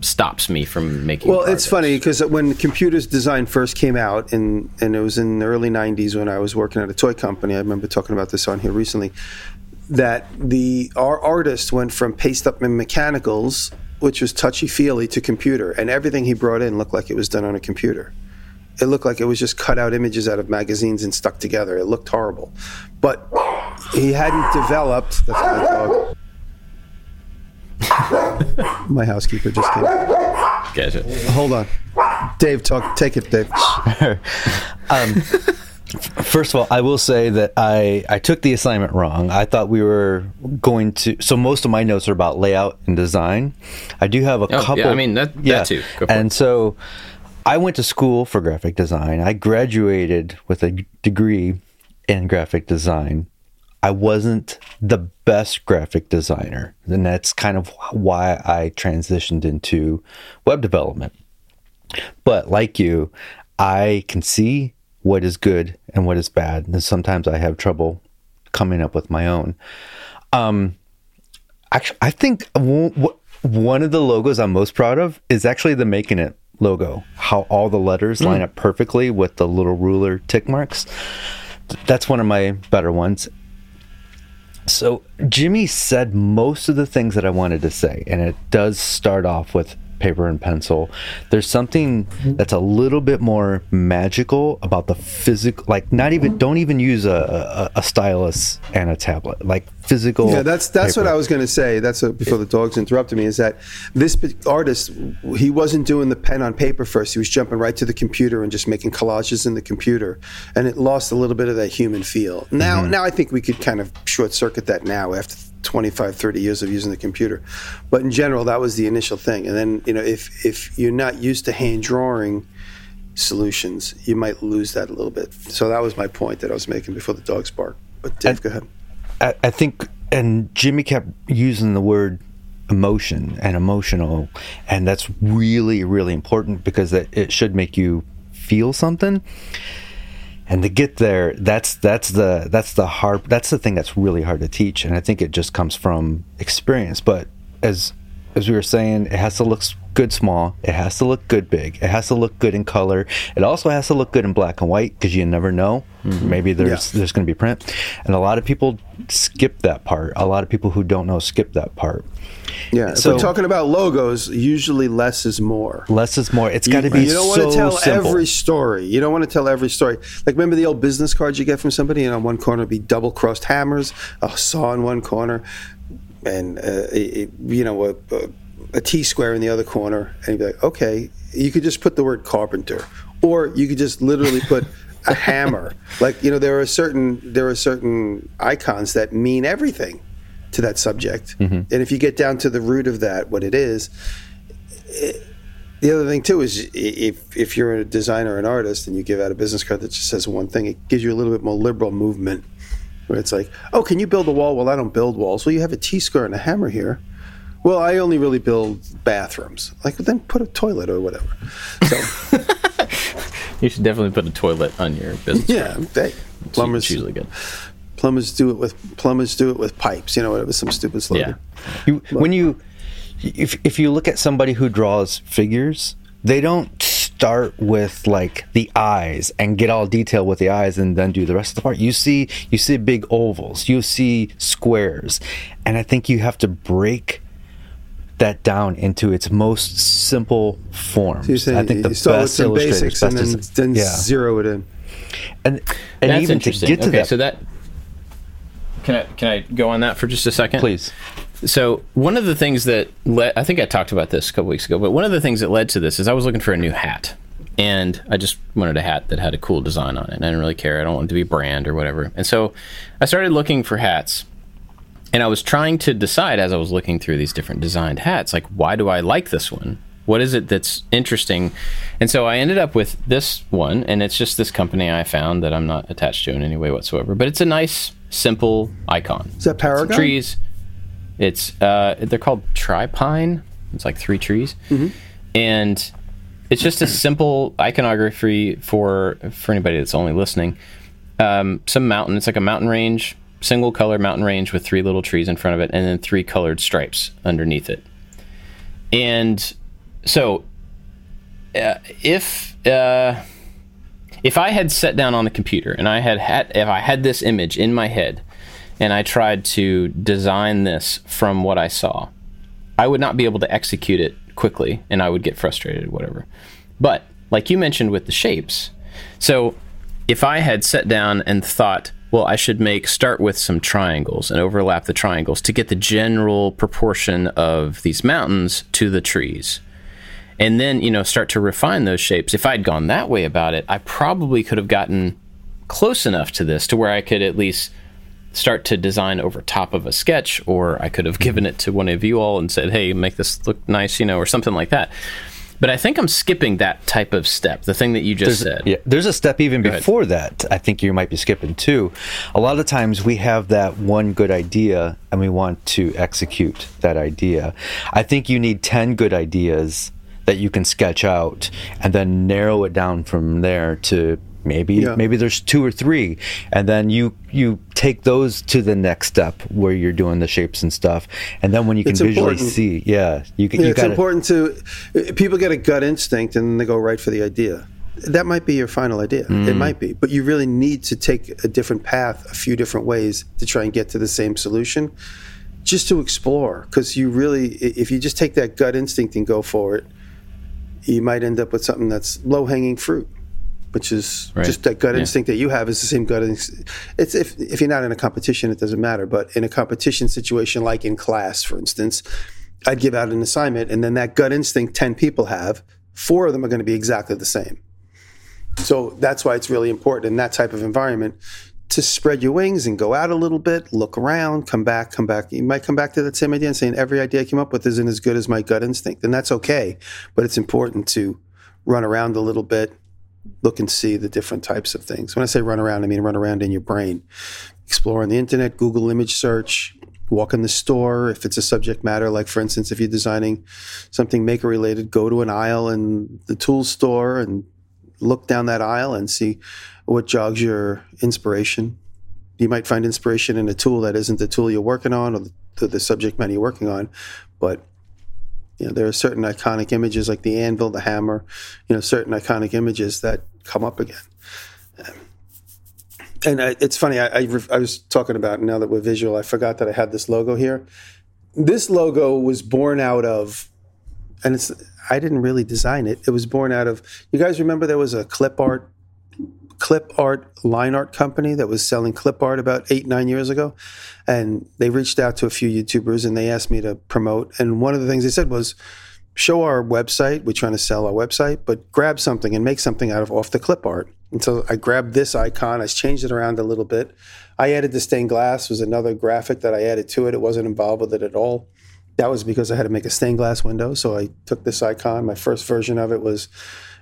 stops me from making. Well, it's funny because when computers design first came out, and and it was in the early '90s when I was working at a toy company. I remember talking about this on here recently. That the our artist went from paste up and mechanicals, which was touchy feely, to computer, and everything he brought in looked like it was done on a computer. It looked like it was just cut out images out of magazines and stuck together. It looked horrible, but he hadn't developed. That's my dog. my housekeeper just came. Gotcha. Hold on. Dave, talk. Take it, Dave. Um, first of all, I will say that I, I took the assignment wrong. I thought we were going to. So most of my notes are about layout and design. I do have a Oh, yeah, couple. I mean, that- that too. Go for and it. so I went to school for graphic design. I graduated with a degree in graphic design. I wasn't the best graphic designer, and that's kind of why I transitioned into web development. But like you, I can see what is good and what is bad, and sometimes I have trouble coming up with my own. Um, actually, I think one of the logos I'm most proud of is actually the Making It logo. How all the letters line up perfectly with the little ruler tick marks. That's one of my better ones. So Jimmy said most of the things that I wanted to say, and it does start off with paper and pencil. There's something that's a little bit more magical about the physical, like not even don't even use a, a, a stylus and a tablet, like physical. Yeah, that's that's what. I was going to say. That's what, before the dogs interrupted me. Is that this artist? He wasn't doing the pen on paper first. He was jumping right to the computer and just making collages in the computer, and it lost a little bit of that human feel. Now, mm-hmm. now I think we could kind of short circuit that now after 25, 30 years of using the computer. But in general, that was the initial thing. And then you know, if if you're not used to hand drawing solutions, you might lose that a little bit. So that was my point that I was making before the dogs bark. But Dave, go ahead. I, I think, and Jimmy kept using the word emotion and emotional, and that's really, really important because it, it should make you feel something. And to get there, that's that's the that's the hard that's the thing that's really hard to teach, and I think it just comes from experience. But as as we were saying, it has to look good small. It has to look good big. It has to look good in color. It also has to look good in black and white because you never know. Mm-hmm. Maybe there's Yeah. there's going to be print, and a lot of people skip that part. A lot of people who don't know skip that part. Yeah, So- we're talking about logos, usually less is more. Less is more. It's got to be You don't so want to tell simple. every story. You don't want to tell every story. Like remember the old business cards you get from somebody, and on one corner would be double crossed hammers, a saw in one corner, and uh, a- you know a, a, T square in the other corner, and you'd be like, okay, you could just put the word carpenter, or you could just literally put a hammer. Like you know, there are certain there are certain icons that mean everything to that subject, Mm-hmm. and if you get down to the root of that, what it is, the other thing too is if if you're a designer or an artist and you give out a business card that just says one thing, it gives you a little bit more liberal movement. Where it's like, oh, can you build a wall? Well, I don't build walls. Well, you have a T square and a hammer here. Well, I only really build bathrooms. Like, then put a toilet or whatever. So, You should definitely put a toilet on your business. yeah, they, Plumbers plumbers it's usually good. plumbers do it with plumbers do it with pipes. You know, whatever, some stupid slogan. Yeah. You, when you, if if you look at somebody who draws figures, they don't start with like the eyes and get all detailed with the eyes and then do the rest of the part. You see, you see big ovals, you see squares, and I think you have to break that down into its most simple forms. So I think the you start with best some illustrators, basics and then, des- then yeah. zero it in. and and That's even to get to okay, that, so that can I can I go on that for just a second? please. So one of the things that led, I think I talked about this a couple weeks ago, but one of the things that led to this is I was looking for a new hat, and I just wanted a hat that had a cool design on it. And I didn't really care. I don't want it to be brand or whatever. And so I started looking for hats, and I was trying to decide as I was looking through these different designed hats, like why do I like this one? What is it that's interesting? And so I ended up with this one, and it's just this company I found that I'm not attached to in any way whatsoever. But it's a nice, simple icon. Is that Paragon? Trees. It's uh, they're called tripine. It's like three trees, and it's just a simple iconography for for anybody that's only listening. Um, some mountain. It's like a mountain range, single color mountain range with three little trees in front of it, and then three colored stripes underneath it. And so, uh, if uh, if I had sat down on the computer and I had had if I had this image in my head and I tried to design this from what I saw, I would not be able to execute it quickly and I would get frustrated, whatever. But like you mentioned with the shapes, so if I had sat down and thought, well, I should make start with some triangles and overlap the triangles to get the general proportion of these mountains to the trees. and then you know start to refine those shapes. If I'd gone that way about it, I probably could have gotten close enough to this to where I could at least start to design over top of a sketch, or I could have given it to one of you all and said, "Hey, make this look nice," you know, or something like that. But I think I'm skipping that type of step. The thing that you just there's, said. Yeah, there's a step even Go before that. I think you might be skipping too. A lot of times we have that one good idea and we want to execute that idea. I think you need 10 good ideas that you can sketch out and then narrow it down from there to maybe Yeah. maybe there's two or three and then you you take those to the next step where you're doing the shapes and stuff and then when you can It's visually important. see yeah you, can Yeah, you it's got important to people get a gut instinct and they go right for the idea. That might be your final idea. Mm. It might be, but you really need to take a different path, a few different ways to try and get to the same solution, just to explore. Because you really, if you just take that gut instinct and go for it, you might end up with something that's low hanging fruit. Which is Right. just that gut Yeah. instinct that you have is the same gut instinct. It's if if you're not in a competition, it doesn't matter. But in a competition situation, like in class, for instance, I'd give out an assignment, and then that gut instinct 10 people have, four of them are going to be exactly the same. So that's why it's really important in that type of environment to spread your wings and go out a little bit, look around, come back, come back. You might come back to that same idea and saying every idea I came up with isn't as good as my gut instinct, and that's okay. But it's important to run around a little bit, look and see the different types of things. When I say run around, I mean run around in your brain, explore on the internet, Google image search, walk in the store. If it's a subject matter, like for instance, if you're designing something maker related, go to an aisle in the tool store and look down that aisle and see what jogs your inspiration. You might find inspiration in a tool that isn't the tool you're working on or the, the subject matter you're working on, but you know, there are certain iconic images like the anvil, the hammer, you know, certain iconic images that come up again. And I, it's funny, I, I, I was talking about now that we're visual, I forgot that I had this logo here. This logo was born out of, and it's, I didn't really design it. It was born out of, you guys remember there was a clip art, clip art line art company that was selling clip art about eight, nine years ago. And they reached out to a few YouTubers and they asked me to promote. And one of the things they said was, show our website. We're trying to sell our website, but grab something and make something out of off the clip art. And so I grabbed this icon. I changed it around a little bit. I added the stained glass was another graphic that I added to it. It wasn't involved with it at all. That was because I had to make a stained glass window. So I took this icon. My first version of it was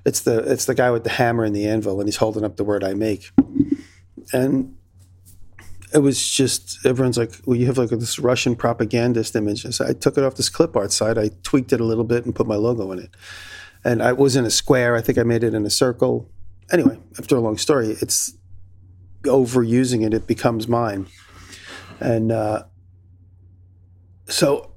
it's the it's the guy with the hammer and the anvil, and he's holding up the word I make. And it was just everyone's like, well, you have like this Russian propagandist image. So I took it off this clip art side. I tweaked it a little bit and put my logo in it. And I was in a square. I think I made it in a circle. Anyway, after a long story, it's overusing it. It becomes mine. And uh, so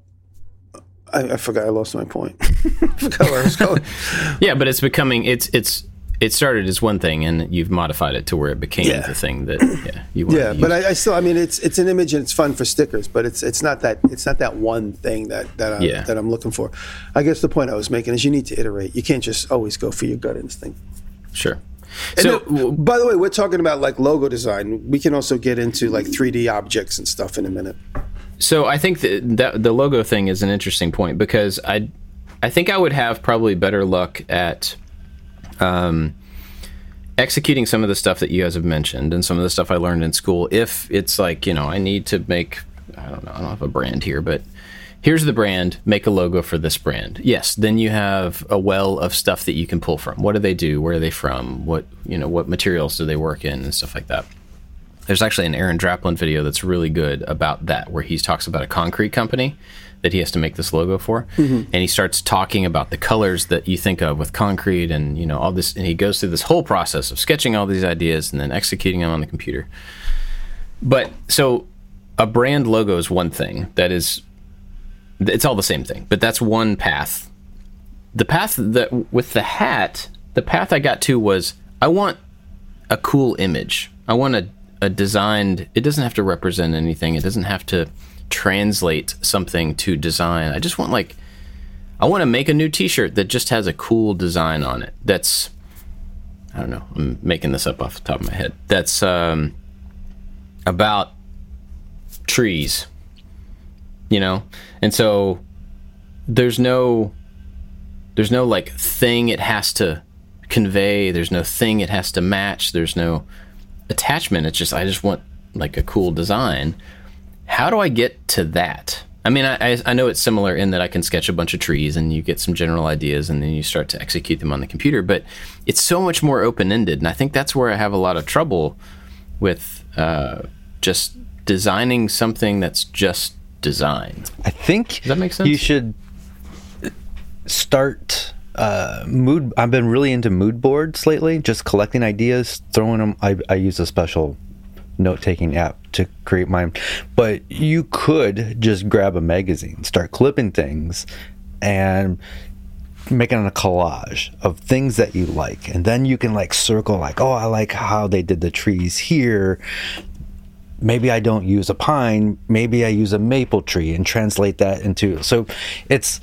I, I forgot. I lost my point. I forgot where I was going. Yeah, but it's becoming it's it's it started as one thing and you've modified it to where it became Yeah. the thing that yeah you want Yeah, but I, I still, I mean, it's it's an image and it's fun for stickers, but it's it's not that it's not that one thing that that I'm, Yeah. that I'm looking for. I guess the point I was making is you need to iterate. You can't just always go for your gut instinct. sure. And So then, by the way, we're talking about like logo design. We can also get into like 3D objects and stuff in a minute. So I think that, the logo thing is an interesting point because I, I think I would have probably better luck at, um, executing some of the stuff that you guys have mentioned and some of the stuff I learned in school. If it's like you know I need to make, I don't know, I don't have a brand here, but here's the brand, make a logo for this brand. Yes, then you have a well of stuff that you can pull from. What do they do? Where are they from? What you know, what materials do they work in and stuff like that. There's actually an Aaron Draplin video that's really good about that, where he talks about a concrete company that he has to make this logo for, mm-hmm. and he starts talking about the colors that you think of with concrete, and you know all this, and he goes through this whole process of sketching all these ideas and then executing them on the computer. But so a brand logo is one thing that is, it's all the same thing, but that's one path. The path that with the hat, the path I got to was I want a cool image. I want a, a designed, it doesn't have to represent anything. It doesn't have to translate something to design. I just want like, I want to make a new t-shirt that just has a cool design on it. That's, I don't know. I'm making this up off the top of my head. That's, um, about trees, you know? And so there's no, there's no like thing it has to convey. There's no thing it has to match. There's no attachment. It's just I just want like a cool design. How do I get to that? I mean, I, I know it's similar in that I can sketch a bunch of trees and you get some general ideas and then you start to execute them on the computer, but it's so much more open ended. And I think that's where I have a lot of trouble with uh, just designing something that's just design. I think Does that make sense? You should start uh, mood. I've been really into mood boards lately, just collecting ideas, throwing them. I, I use a special note taking app to create mine. But you could just grab a magazine, start clipping things, and making a collage of things that you like. And then you can like circle, like, oh, I like how they did the trees here. Maybe I don't use a pine, maybe I use a maple tree and translate that into. So it's.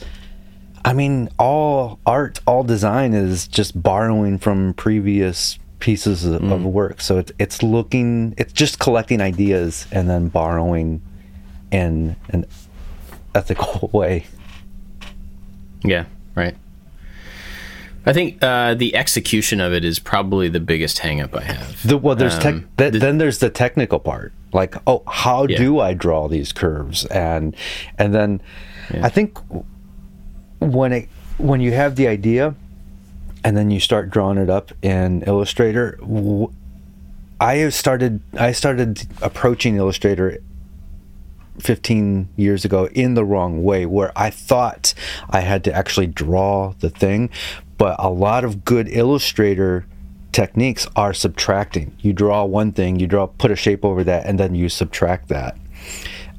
I mean, all art, all design is just borrowing from previous pieces of, of work. So it's it's looking, it's just collecting ideas and then borrowing in an ethical way. Yeah, right. I think uh, the execution of it is probably the biggest hangup I have. The, well, there's tech, Um, th- the- then there's the technical part. Like, oh, how Yeah. do I draw these curves? And and then Yeah. I think when it when you have the idea and then you start drawing it up in Illustrator, w- I have started I started approaching Illustrator 15 years ago in the wrong way where I thought I had to actually draw the thing but a lot of good illustrator techniques are subtracting. You draw one thing you draw put a shape over that and then you subtract that.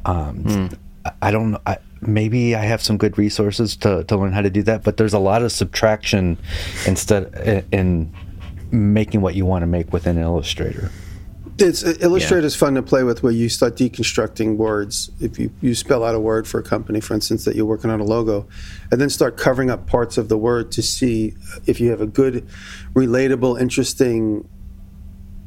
Um, I- I don't know I, maybe I have some good resources to, to learn how to do that but there's a lot of subtraction instead in, in making what you want to make within Illustrator It's Illustrator is fun to play with, where you start deconstructing words. If you, you spell out a word for a company, for instance, that you're working on a logo, and then start covering up parts of the word to see if you have a good, relatable, interesting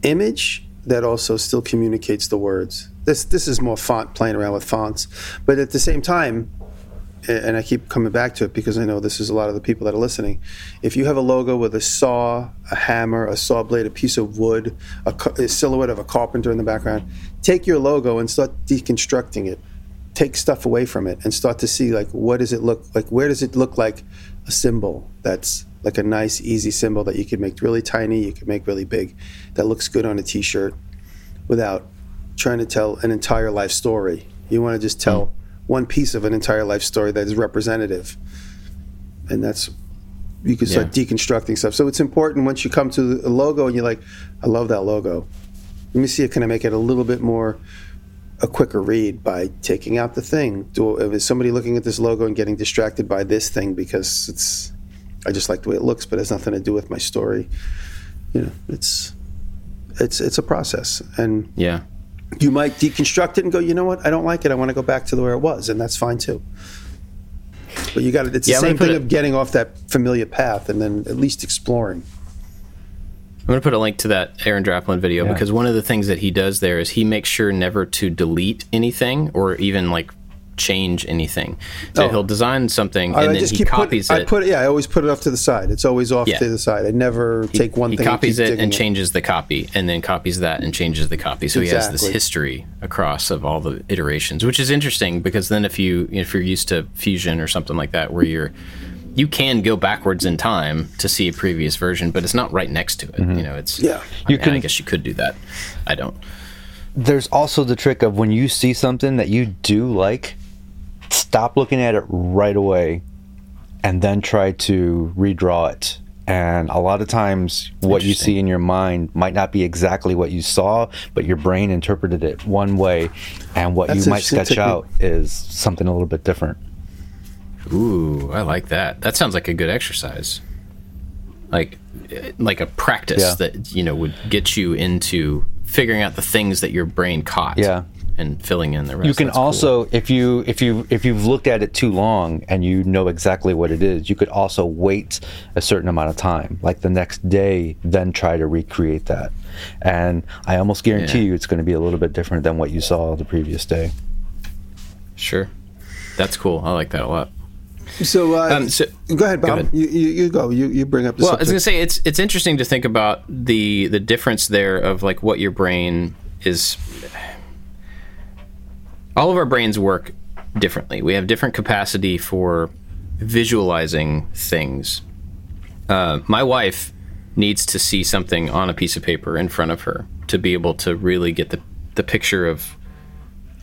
image that also still communicates the words. This this is more font playing around with fonts, but at the same time, and I keep coming back to it because I know this is a lot of the people that are listening. If you have a logo with a saw, a hammer, a saw blade, a piece of wood, a, a silhouette of a carpenter in the background, take your logo and start deconstructing it. Take stuff away from it and start to see like what does it look like? Where does it look like a symbol that's like a nice, easy symbol that you could make really tiny, you could make really big, that looks good on a T-shirt, without trying to tell an entire life story. You want to just tell hmm. one piece of an entire life story that is representative. And that's you can start deconstructing stuff. So it's important once you come to a logo and you're like, I love that logo. Let me see if can I make it a little bit more a quicker read by taking out the thing. Do is somebody looking at this logo and getting distracted by this thing because it's I just like the way it looks, but it has nothing to do with my story. You know, it's it's it's a process. And yeah. you might deconstruct it and go, you know what, I don't like it. I want to go back to the where it was, and that's fine too. But you got to. It's the Yeah, I'm same thing it- of getting off that familiar path and then at least exploring. I'm going to put a link to that Aaron Draplin video Yeah. because one of the things that he does there is he makes sure never to delete anything or even like change anything. So Oh. he'll design something I and then just he keep copies put, it. I put. Yeah, I always put it off to the side. It's always off Yeah. to the side. I never take one he thing. copies and it and digging changes the copy and then copies that and changes the copy so he has this history across of all the iterations which is interesting because then if you if you're used to fusion or something like that where you're you can go backwards in time to see a previous version but it's not right next to it mm-hmm. you know it's Yeah. I, You mean, I can- guess you could do that i don't there's also the trick of when you see something that you do like, stop looking at it right away and then try to redraw it. And a lot of times, what you see in your mind might not be exactly what you saw, but your brain interpreted it one way, and what That's you might sketch technique. out is something a little bit different. Ooh, I like that. That sounds like a good exercise. Like like a practice Yeah. that you know would get you into figuring out the things that your brain caught. Yeah. And filling in the rest. You can That's cool. also, if you if you if you've looked at it too long and you know exactly what it is, you could also wait a certain amount of time, like the next day, then try to recreate that. And I almost guarantee Yeah. you, it's going to be a little bit different than what you saw the previous day. Sure. That's cool. I like that a lot. So, uh, Um, so- go ahead, Bob. ahead. You, you, you go. You, you bring up the Well, I was gonna say it's it's interesting to think about the the difference there of like what your brain is. All of our brains work differently. We have different capacity for visualizing things. Uh, my wife needs to see something on a piece of paper in front of her to be able to really get the the picture of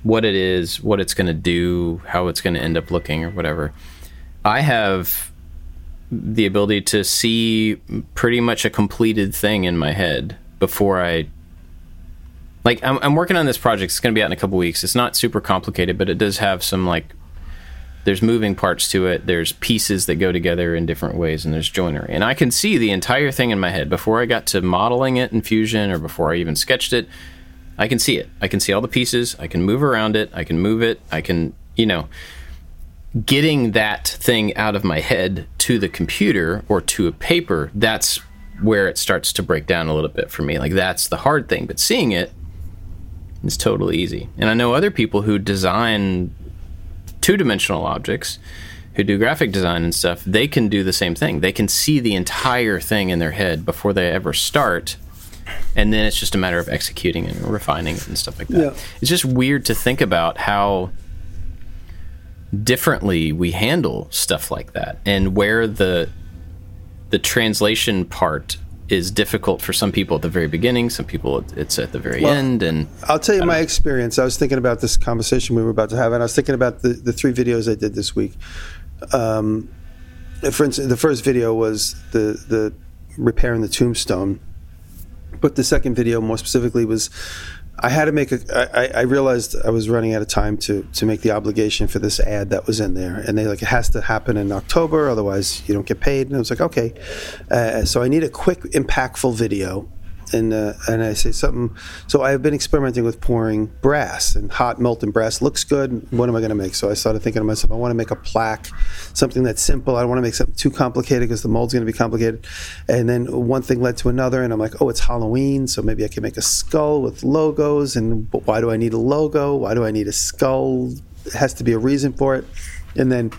what it is, what it's going to do, how it's going to end up looking, or whatever. I have the ability to see pretty much a completed thing in my head before I like I'm, I'm working on this project. It's going to be out in a couple weeks. It's not super complicated but it does have some like there's moving parts to it. There's pieces that go together in different ways and there's joinery. And i can see the entire thing in my head. Before i got to modeling it in fusion or before i even sketched it i can see it. I can see all the pieces. I can move around it. I can move it. I can you know getting that thing out of my head to the computer or to a paper, that's where it starts to break down a little bit for me. Like that's the hard thing, but seeing it is totally easy. And I know other people who design two-dimensional objects, who do graphic design and stuff, they can do the same thing. They can see the entire thing in their head before they ever start. And then it's just a matter of executing and refining it and stuff like that. Yeah. It's just weird to think about how differently we handle stuff like that and where the the translation part is difficult for some people at the very beginning some people it's at the very end and I'll tell you my experience. I was thinking about this conversation we were about to have, and I was thinking about the, the three videos I did this week. Um, for instance, the first video was the the repairing the tombstone, but the second video, more specifically, was I had to make a. I, I- realized I was running out of time to to make the obligation for this ad that was in there, and they like it has to happen in October, otherwise you don't get paid. And I was like, okay, uh, so I need a quick, impactful video and uh, and I say something. So I've been experimenting with pouring brass and hot molten brass. Looks good. What am I going to make? So I started thinking to myself, I want to make a plaque, something that's simple. I don't want to make something too complicated because the mold's going to be complicated. And then one thing led to another, and I'm like, oh, it's Halloween, so maybe I can make a skull with logos. And why do I need a logo? Why do I need a skull? It has to be a reason for it. And then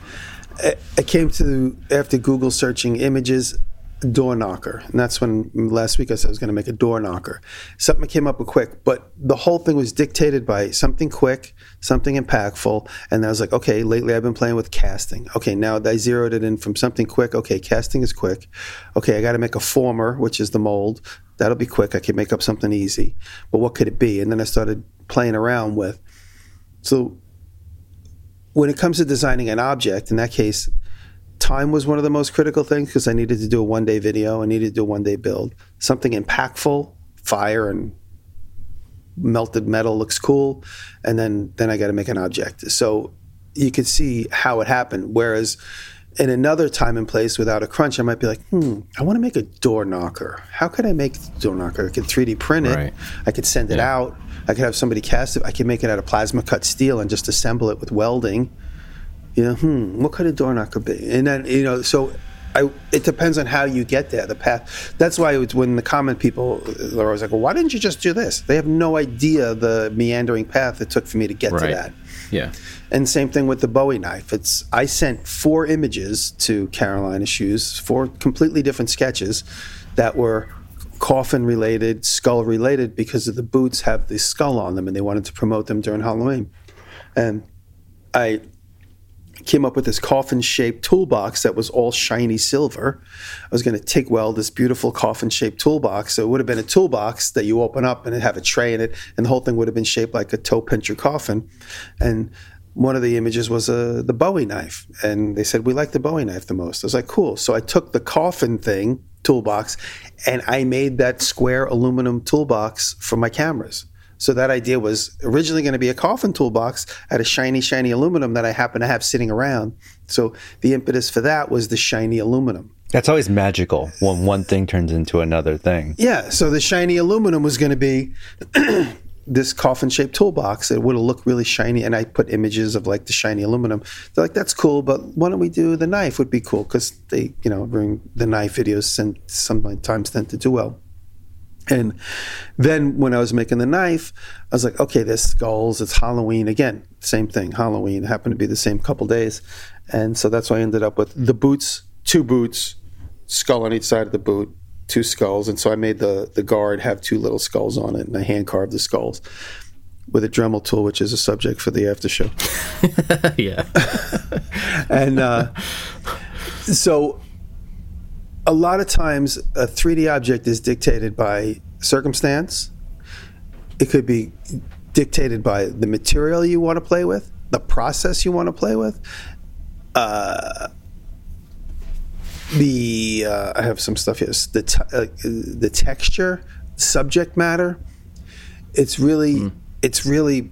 I- I came to after Google searching images door knocker. And that's when last week i said i was going to make a door knocker. Something came up quick but the whole thing was dictated by something quick something impactful and i was like okay lately i've been playing with casting. Okay now i zeroed it in from something quick okay casting is quick. Okay i got to make a former which is the mold. That'll be quick. I can make up something easy. But what could it be? And then i started playing around with so when it comes to designing an object in that case time was one of the most critical things because I needed to do a one day video. I needed to do a one day build. Something impactful, fire and melted metal looks cool, and then then I got to make an object. So you could see how it happened. Whereas in another time and place without a crunch, I might be like, hmm, I want to make a door knocker. How could I make the door knocker? I could 3D print it. Right. I could send it out. I could have somebody cast it. I could make it out of plasma cut steel and just assemble it with welding you know, hmm, what could a door knocker be? And then, you know, so I, it depends on how you get there, the path. That's why it's when the common people are always like, well, why didn't you just do this? They have no idea the meandering path it took for me to get to that. yeah And same thing with the Bowie knife. It's I sent four images to Carolina Shoes, four completely different sketches that were coffin related, skull related, because of the boots have the skull on them, and they wanted to promote them during Halloween. And I came up with this coffin shaped toolbox that was all shiny silver. I was going to TIG weld this beautiful coffin shaped toolbox. So it would have been a toolbox that you open up and it have a tray in it, and the whole thing would have been shaped like a toe pincher coffin. And one of the images was a, the Bowie knife. And they said, We like the Bowie knife the most. I was like, Cool. So I took the coffin thing, toolbox, and I made that square aluminum toolbox for my cameras. So that idea was originally going to be a coffin toolbox out of shiny, shiny aluminum that I happen to have sitting around. So the impetus for that was the shiny aluminum. That's always magical when one thing turns into another thing. Yeah, so the shiny aluminum was going to be this coffin shaped toolbox. It would have looked really shiny, and I put images of like the shiny aluminum. They're like, "That's cool, but why don't we do the knife? Would be cool because they, you know, bring the knife videos and sometimes tend to do well." And then when I was making the knife, I was like, okay, there's skulls. It's Halloween again. same thing. Halloween happened to be the same couple days, and so that's why I ended up with the boots, two boots, skull on each side of the boot, two skulls, and so I made the the guard have two little skulls on it, and I hand carved the skulls with a Dremel tool, which is a subject for the after show. yeah. and uh, so a lot of times a 3D object is dictated by circumstance. It could be dictated by the material you want to play with, the process you want to play with. Uh, the uh, I have some stuff here. The t- uh, the texture, subject matter. It's really mm. it's really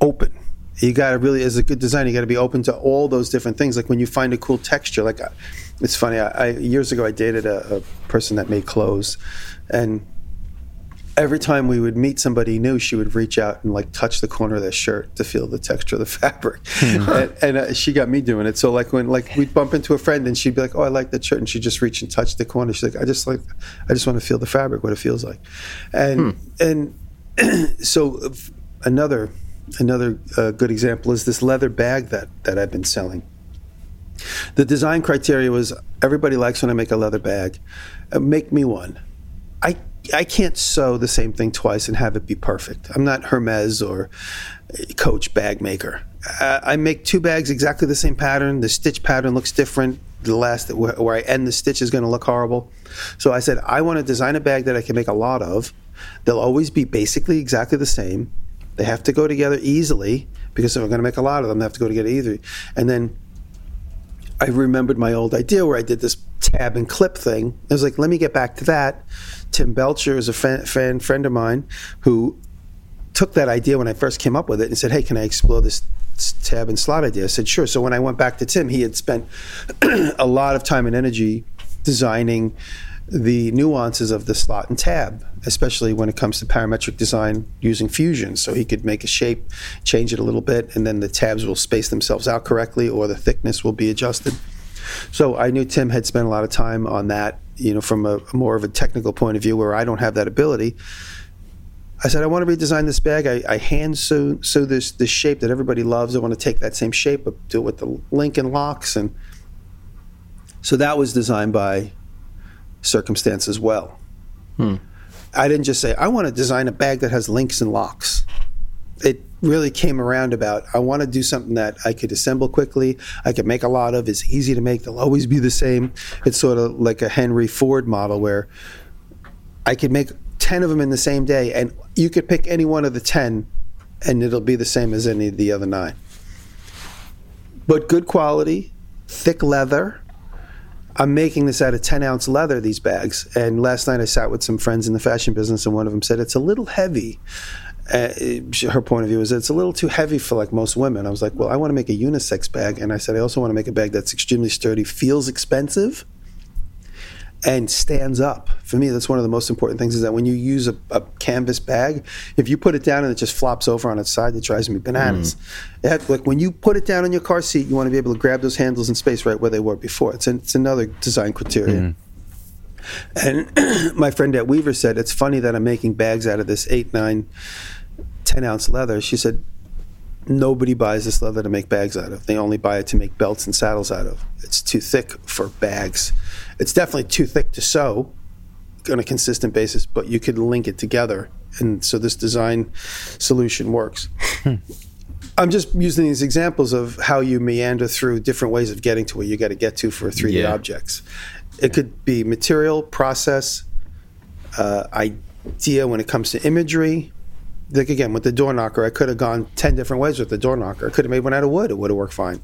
open. You got to really, as a good designer, you got to be open to all those different things. Like when you find a cool texture, like uh, it's funny. I, I years ago I dated a, a person that made clothes, and every time we would meet somebody new, she would reach out and like touch the corner of their shirt to feel the texture of the fabric. Mm-hmm. and, and uh, she got me doing it. So like when like we'd bump into a friend and she'd be like, "Oh, I like that shirt," and she'd just reach and touch the corner. She's like, "I just like, I just want to feel the fabric, what it feels like." And hmm. and so another another uh, good example is this leather bag that that I've been selling. The design criteria was everybody likes when I make a leather bag. Uh, make me one. I I can't sew the same thing twice and have it be perfect. I'm not Hermes or Coach bag maker. Uh, I make two bags exactly the same pattern. The stitch pattern looks different. The last where, where I end the stitch is going to look horrible. So I said I want to design a bag that I can make a lot of. They'll always be basically exactly the same. They have to go together easily because if I'm going to make a lot of them, they have to go together easily. And then I remembered my old idea where I did this tab and clip thing. I was like, let me get back to that. Tim Belcher is a fan, fan friend of mine who took that idea when I first came up with it and said, hey, can I explore this tab and slot idea? I said, sure. So when I went back to Tim, he had spent a lot of time and energy designing the nuances of the slot and tab, especially when it comes to parametric design using Fusion. So he could make a shape, change it a little bit, and then the tabs will space themselves out correctly or the thickness will be adjusted. So I knew Tim had spent a lot of time on that, you know, from a, more of a technical point of view where I don't have that ability. I said, I want to redesign this bag. I, I hand sew, sew this, this shape that everybody loves. I want to take that same shape, but do it with the link and locks. And so that was designed by circumstance as well. Hmm. I didn't just say, I want to design a bag that has links and locks. It really came around about I want to do something that I could assemble quickly, I could make a lot of, it's easy to make, they'll always be the same. It's sort of like a Henry Ford model where I could make 10 of them in the same day, and you could pick any one of the 10, and it'll be the same as any of the other nine. But good quality, thick leather, I'm making this out of 10 ounce leather, these bags. And last night I sat with some friends in the fashion business, and one of them said, It's a little heavy. Uh, her point of view is it's a little too heavy for like most women. I was like, Well, I want to make a unisex bag. And I said, I also want to make a bag that's extremely sturdy, feels expensive, and stands up. For me, that's one of the most important things is that when you use a, a, canvas bag, if you put it down and it just flops over on its side, it drives me bananas. Mm. Like when you put it down on your car seat, you want to be able to grab those handles in space right where they were before. It's, an, it's another design criterion. Mm. And my friend at Weaver said, It's funny that I'm making bags out of this 8, 9, 10 ounce leather. She said, Nobody buys this leather to make bags out of. They only buy it to make belts and saddles out of. It's too thick for bags it's definitely too thick to sew on a consistent basis, but you could link it together. And so this design solution works. Hmm. I'm just using these examples of how you meander through different ways of getting to where you got to get to for 3D yeah. objects. It could be material, process, uh, idea when it comes to imagery. Like again, with the door knocker, I could have gone 10 different ways with the door knocker. I could have made one out of wood, it would have worked fine.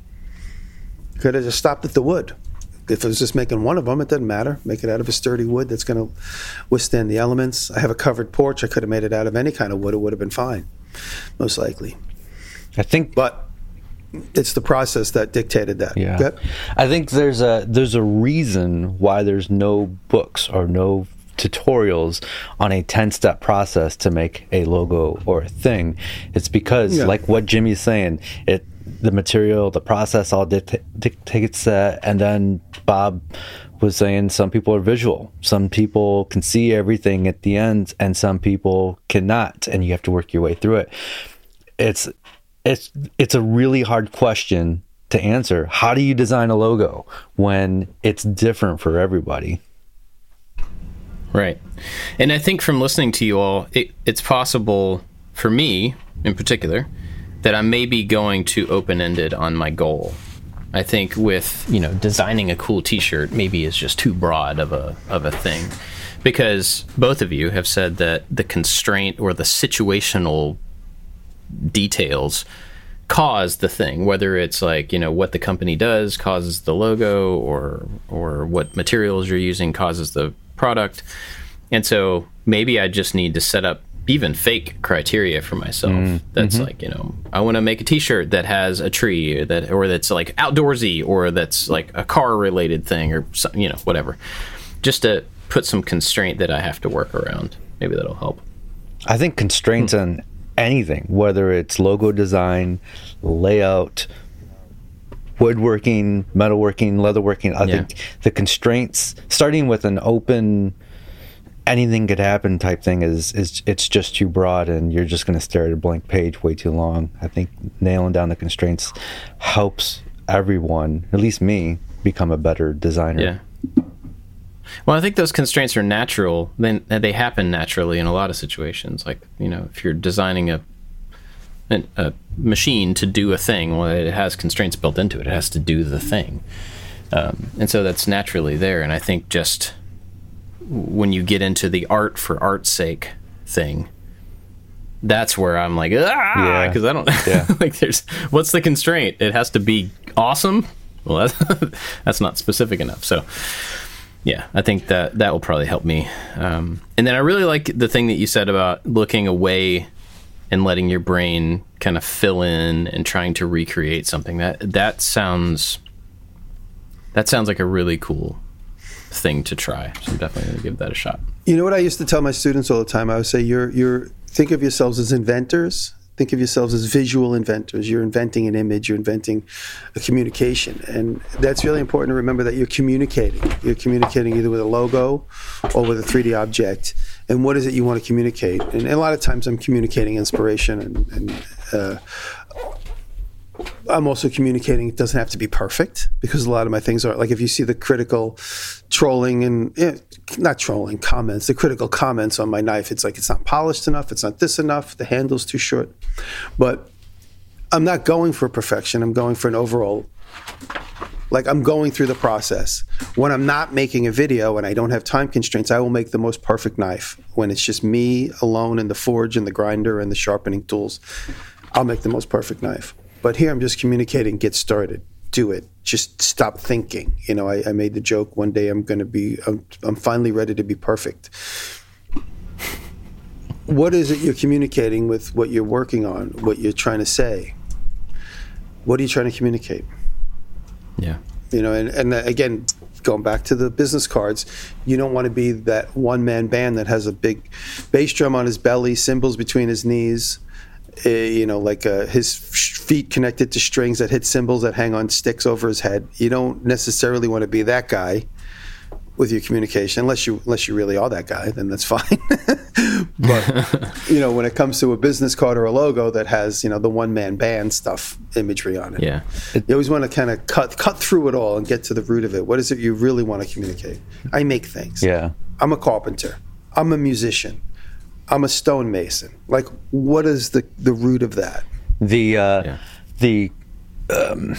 Could have just stopped at the wood if it was just making one of them, it doesn't matter. Make it out of a sturdy wood that's going to withstand the elements. I have a covered porch. I could have made it out of any kind of wood. It would have been fine, most likely. I think, but it's the process that dictated that. Yeah, I think there's a there's a reason why there's no books or no tutorials on a 10 step process to make a logo or a thing. It's because, yeah. like what Jimmy's saying, it the material, the process all dictates that. And then Bob was saying some people are visual. Some people can see everything at the end, and some people cannot. And you have to work your way through it. It's it's it's a really hard question to answer. How do you design a logo when it's different for everybody? Right. And I think from listening to you all, it, it's possible for me in particular that I may be going too open ended on my goal. I think with you know designing a cool T-shirt maybe is just too broad of a of a thing, because both of you have said that the constraint or the situational details cause the thing whether it's like you know what the company does causes the logo or or what materials you're using causes the product. And so maybe i just need to set up even fake criteria for myself mm, that's mm-hmm. like you know i want to make a t-shirt that has a tree or that or that's like outdoorsy or that's like a car related thing or you know whatever. Just to put some constraint that i have to work around. Maybe that'll help. I think constraints mm. on anything, whether it's logo design, layout, woodworking, metalworking, leatherworking. I yeah. think the constraints, starting with an open, anything could happen type thing, is is it's just too broad, and you're just going to stare at a blank page way too long. I think nailing down the constraints helps everyone, at least me, become a better designer. Yeah. Well, I think those constraints are natural. Then they happen naturally in a lot of situations. Like you know, if you're designing a a machine to do a thing, well, it has constraints built into it. It has to do the thing, um, and so that's naturally there. And I think just when you get into the art for art's sake thing, that's where I'm like, ah, because I don't yeah. like. There's what's the constraint? It has to be awesome. Well, that's, that's not specific enough. So, yeah, I think that that will probably help me. Um, and then I really like the thing that you said about looking away and letting your brain kind of fill in and trying to recreate something. That that sounds that sounds like a really cool thing to try. So I'm definitely going to give that a shot. You know what I used to tell my students all the time? I would say you're you're think of yourselves as inventors think of yourselves as visual inventors. You're inventing an image, you're inventing a communication. And that's really important to remember that you're communicating. You're communicating either with a logo or with a 3D object. And what is it you want to communicate? And a lot of times I'm communicating inspiration and, and uh, I'm also communicating. It doesn't have to be perfect because a lot of my things are like if you see the critical trolling and eh, not trolling comments, the critical comments on my knife, it's like it's not polished enough, it's not this enough, the handle's too short. But I'm not going for perfection. I'm going for an overall. Like I'm going through the process. When I'm not making a video and I don't have time constraints, I will make the most perfect knife. When it's just me alone in the forge and the grinder and the sharpening tools, I'll make the most perfect knife but here I'm just communicating, get started, do it. Just stop thinking. You know, I, I made the joke one day I'm going to be, I'm, I'm finally ready to be perfect. What is it you're communicating with what you're working on, what you're trying to say? What are you trying to communicate? Yeah. You know, and, and again, going back to the business cards, you don't want to be that one man band that has a big bass drum on his belly, cymbals between his knees, uh, you know, like uh, his feet connected to strings that hit cymbals that hang on sticks over his head. You don't necessarily want to be that guy with your communication, unless you unless you really are that guy, then that's fine. but you know, when it comes to a business card or a logo that has you know the one man band stuff imagery on it, yeah, you always want to kind of cut cut through it all and get to the root of it. What is it you really want to communicate? I make things. Yeah, I'm a carpenter. I'm a musician. I'm a stonemason. Like, what is the the root of that? The uh, yeah. the um,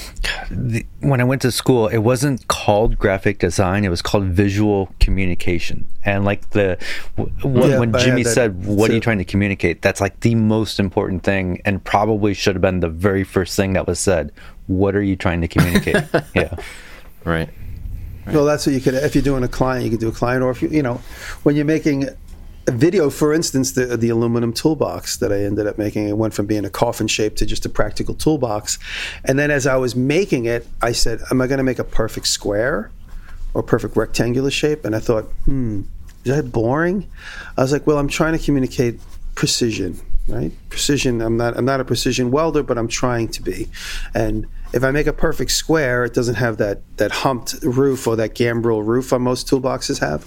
the, when I went to school, it wasn't called graphic design; it was called visual communication. And like the w- yeah, when Jimmy said, "What too. are you trying to communicate?" That's like the most important thing, and probably should have been the very first thing that was said. What are you trying to communicate? yeah, right. Right. Well, that's what you could. If you're doing a client, you could do a client, or if you, you know, when you're making a video, for instance, the the aluminum toolbox that I ended up making, it went from being a coffin shape to just a practical toolbox. And then as I was making it, I said, "Am I going to make a perfect square or perfect rectangular shape?" And I thought, "Hmm, is that boring?" I was like, "Well, I'm trying to communicate precision, right? Precision. I'm not I'm not a precision welder, but I'm trying to be." And if I make a perfect square, it doesn't have that that humped roof or that gambrel roof on most toolboxes have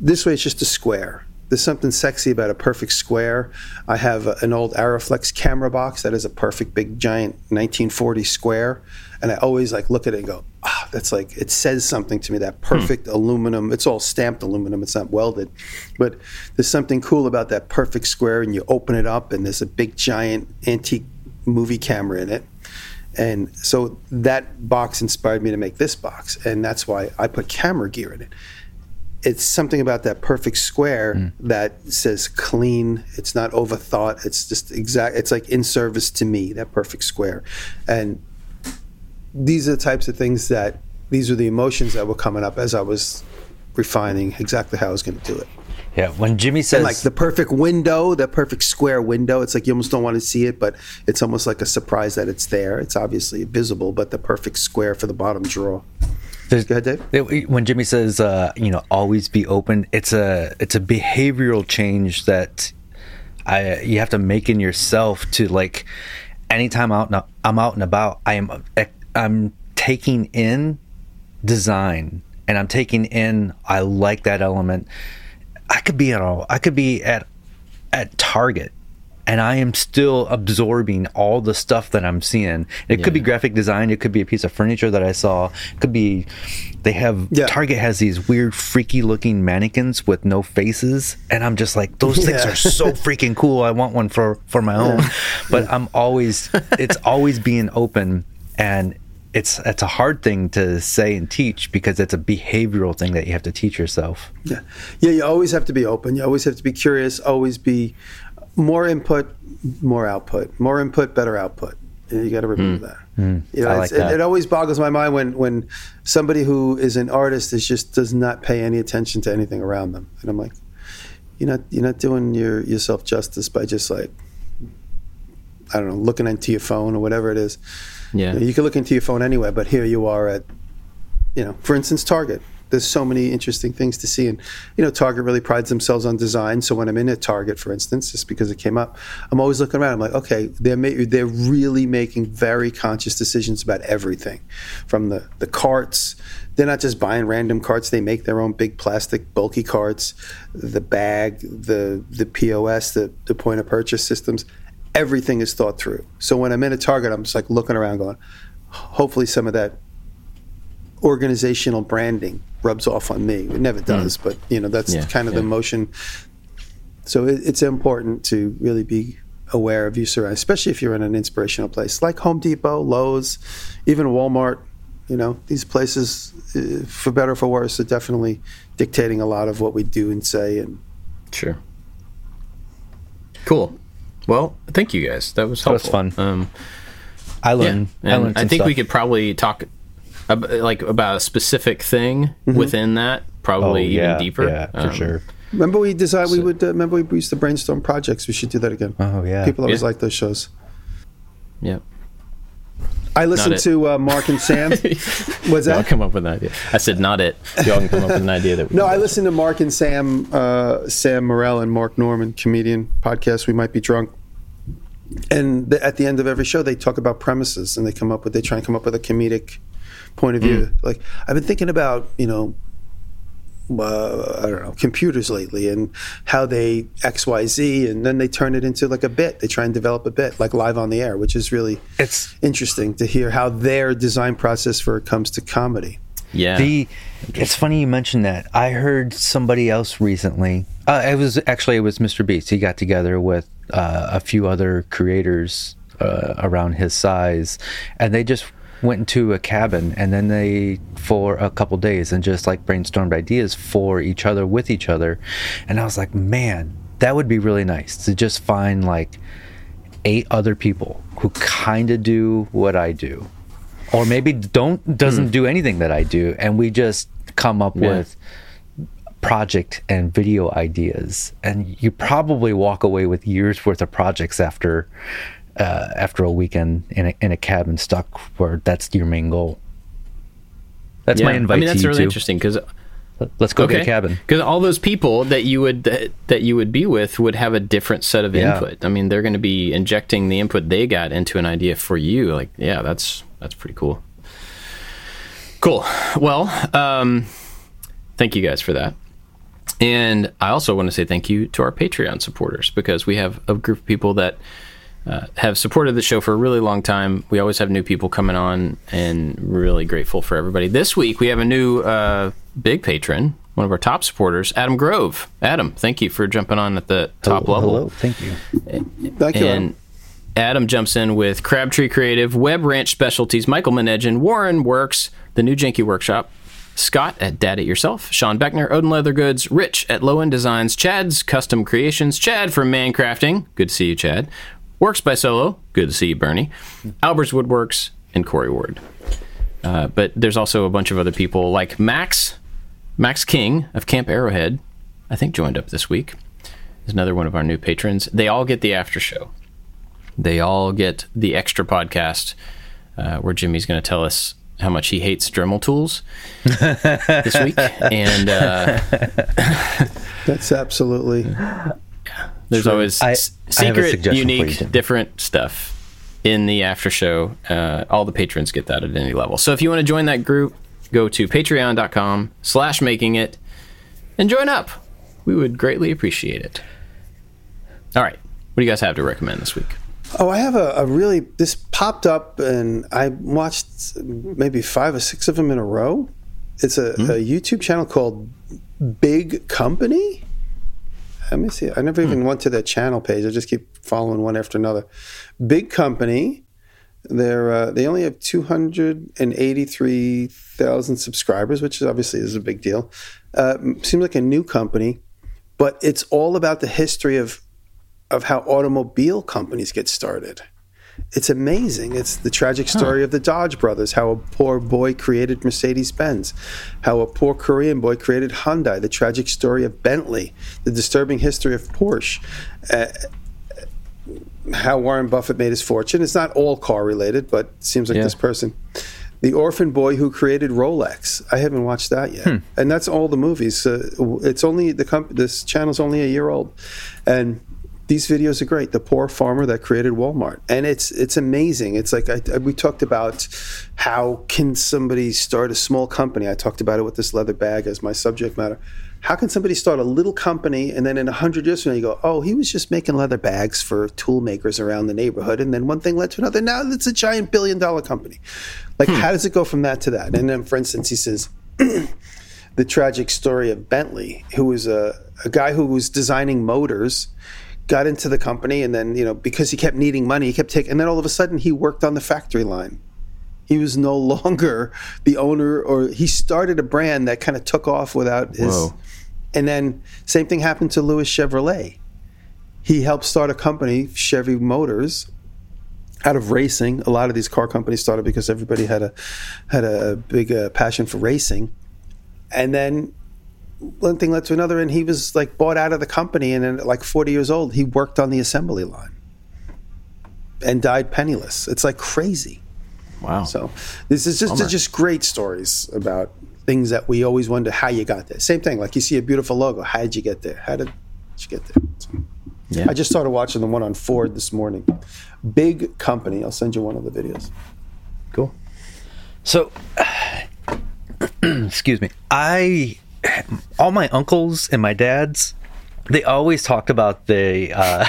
this way, it's just a square. there's something sexy about a perfect square. I have a, an old Arriflex camera box that is a perfect big giant 1940 square, and I always like look at it and go, ah, that's like it says something to me. That perfect aluminum. It's all stamped aluminum. It's not welded, but there's something cool about that perfect square. And you open it up, and there's a big giant antique movie camera in it. And so that box inspired me to make this box, and that's why I put camera gear in it it's something about that perfect square mm. that says clean. It's not overthought. It's just exact. It's like in service to me. That perfect square, and these are the types of things that these are the emotions that were coming up as I was refining exactly how I was going to do it. Yeah, when Jimmy says And like the perfect window, the perfect square window. It's like you almost don't want to see it, but it's almost like a surprise that it's there. It's obviously visible, but the perfect square for the bottom drawer. There's- Go ahead, Dave. it- when Jimmy says, uh, you know, always be open, it's a it's a behavioral change that I you have to make in yourself to like anytime out and, I'm out and about, I am I'm taking in design and I'm taking in I like that element. I could be at all I could be at at Target and I am still absorbing all the stuff that I'm seeing. It could be graphic design, it could be a piece of furniture that I saw, it could be they have Yeah. Target has these weird freaky looking mannequins with no faces and I'm just like those things are so freaking cool. I want one for for my own. But I'm always it's always being open and it's it's a hard thing to say and teach because it's a behavioral thing that you have to teach yourself. Yeah, yeah. You always have to be open. You always have to be curious. Always be more input, more output. More input, better output. You got to remember hmm. that. Hmm. You know, I like that. It, it always boggles my mind when when somebody who is an artist is just does not pay any attention to anything around them, and I'm like, you're not you're not doing your yourself justice by just like I don't know looking into your phone or whatever it is. Yeah. You, know, you can look into your phone anyway, but here you are at, you know, for instance, Target. There's so many interesting things to see, and you know, Target really prides themselves on design. So when I'm in at Target, for instance, just because it came up, I'm always looking around. I'm like, okay, they're ma- they're really making very conscious decisions about everything, from the the carts. They're not just buying random carts. They make their own big plastic bulky carts, the bag, the the POS, the the point of purchase systems. Everything is thought through. So when I'm in a Target, I'm just like looking around, going, hopefully some of that organizational branding rubs off on me. It never does, but you know that's Yeah, kind of the motion. So it, it's important to really be aware of your surroundings, especially if you're in an inspirational place like Home Depot, Lowe's, even Walmart. You know, these places, uh, for better or for worse, are definitely dictating a lot of what we do and say. And Sure. Cool. Well, thank you guys. That was That was fun. Um, I yeah, learned. I, and learned I some think we could probably talk ab- like about a specific thing within that, probably Oh, even yeah, deeper. Yeah, for Um, sure. remember, we designed. we would uh, remember we used to brainstorm projects. We should do that again. Oh yeah. People always Yeah. like those shows. Yeah. I listened to uh, Mark and Sam. Was Y'all that? come up with an idea. I said not it. Y'all can come up with an idea that we No, I listened to Mark and Sam, uh, Sam Morril and Mark Normand, comedian podcast. We might be drunk. And the, at the end of every show, they talk about premises and they come up with, they try and come up with a comedic point of view. Like I've been thinking about, you know, uh, I don't know, computers lately and how they X Y Z, and then they turn it into like a bit. They try and develop a bit, like live on the air, which is really It's interesting to hear how their design process for it comes to comedy. Yeah. the. It's funny you mentioned that. I heard somebody else recently. Uh, it was actually it was Mr. Beast. He got together with uh, a few other creators uh, around his size, and they just went into a cabin and then they for a couple days and just like brainstormed ideas for each other with each other. And i was like man that would be really nice to just find like eight other people who kind of do what i do. Or maybe don't doesn't hmm. do anything that i do and we just come up Yeah. with project and video ideas. And you probably walk away with years worth of projects after uh, after a weekend in a, in a cabin stuck where that's your main goal that's my Yeah. invite I mean, that's to you really too. interesting because let's go get a cabin Because all those people that you would that, that you would be with would have a different set of Yeah. input. I mean, they're going to be injecting the input they got into an idea for you. Like, yeah, that's that's pretty cool. Cool. Well, um, thank you guys for that. And I also want to say thank you to our Patreon supporters because we have a group of people that uh, have supported the show for a really long time. We always have new people coming on, and really grateful for everybody. This week we have a new uh, big patron, one of our top supporters, Adam Grove. Adam, thank you for jumping on at the top hello, level. Hello, thank you. Thank you. And Adam. Adam jumps in with Crabtree Creative, Web Ranch Specialties, Michael Menedgen, Warren Works, the New Janky Workshop, Scott at Dad It Yourself, Sean Beckner, Odin Leather Goods, Rich at Low End Designs, Chad's Custom Creations, Chad from Mancrafting, good to see you, Chad, Works by Solo, good to see you, Bernie, Albert's Woodworks, and Corey Ward. Uh, but there's also a bunch of other people like Max, Max King of Camp Arrowhead, I think joined up this week. Is another one of our new patrons. They all get the after show. They all get the extra podcast uh, where Jimmy's going to tell us how much he hates Dremel tools this week, and uh, That's absolutely. There's True. always I- s- I have a secret, suggestion for you, unique, different stuff in the after show. Uh, all the patrons get that at any level. So if you want to join that group, go to patreon.com slash making it and join up. We would greatly appreciate it. All right. What do you guys have to recommend this week? Oh, I have a, a really. This popped up, and I watched maybe five or six of them in a row. It's a, a YouTube channel called Big Company. Let me see. I never even went to their channel page. I just keep following one after another. Big Company. They're uh, they only have two hundred and eighty three thousand subscribers, which is obviously is a big deal. Uh, seems like a new company, but it's all about the history of of how automobile companies get started. It's amazing. It's the tragic story of the Dodge brothers, how a poor boy created Mercedes Benz, how a poor Korean boy created Hyundai, the tragic story of Bentley, the disturbing history of Porsche, uh, how Warren Buffett made his fortune. It's not all car related, but it seems like Yeah. this person. The orphan boy who created Rolex. I haven't watched that yet, and that's all the movies. Uh, it's only the comp- this channel's only a year old, and these videos are great. The poor farmer that created Walmart, and it's it's amazing. It's like I, I- we talked about how can somebody start a small company. I talked about it with this leather bag as my subject matter. How can somebody start a little company and then in a hundred years from now you go, oh, he was just making leather bags for tool makers around the neighborhood, and then one thing led to another. Now it's a giant billion dollar company. Like, hmm. how does it go from that to that? And then, for instance, he says the tragic story of Bentley, who was a, a guy who was designing motors, got into the company, and then you know because he kept needing money, he kept taking, and then all of a sudden he worked on the factory line. He was no longer the owner, or he started a brand that kind of took off without his. Whoa. And then same thing happened to Louis Chevrolet. He helped start a company, Chevy Motors, out of racing. A lot of these car companies started because everybody had a had a big uh, passion for racing, and then one thing led to another, and he was like bought out of the company. And then, at like forty years old, he worked on the assembly line and died penniless. It's like crazy. Wow. So this is just just great stories about things that we always wonder how you got there. Same thing, like you see a beautiful logo. How did you get there? How did you get there? So, Yeah. I just started watching the one on Ford this morning. Big company. I'll send you one of the videos. Cool. So, excuse me. I, all my uncles and my dads, they always talked about the, uh,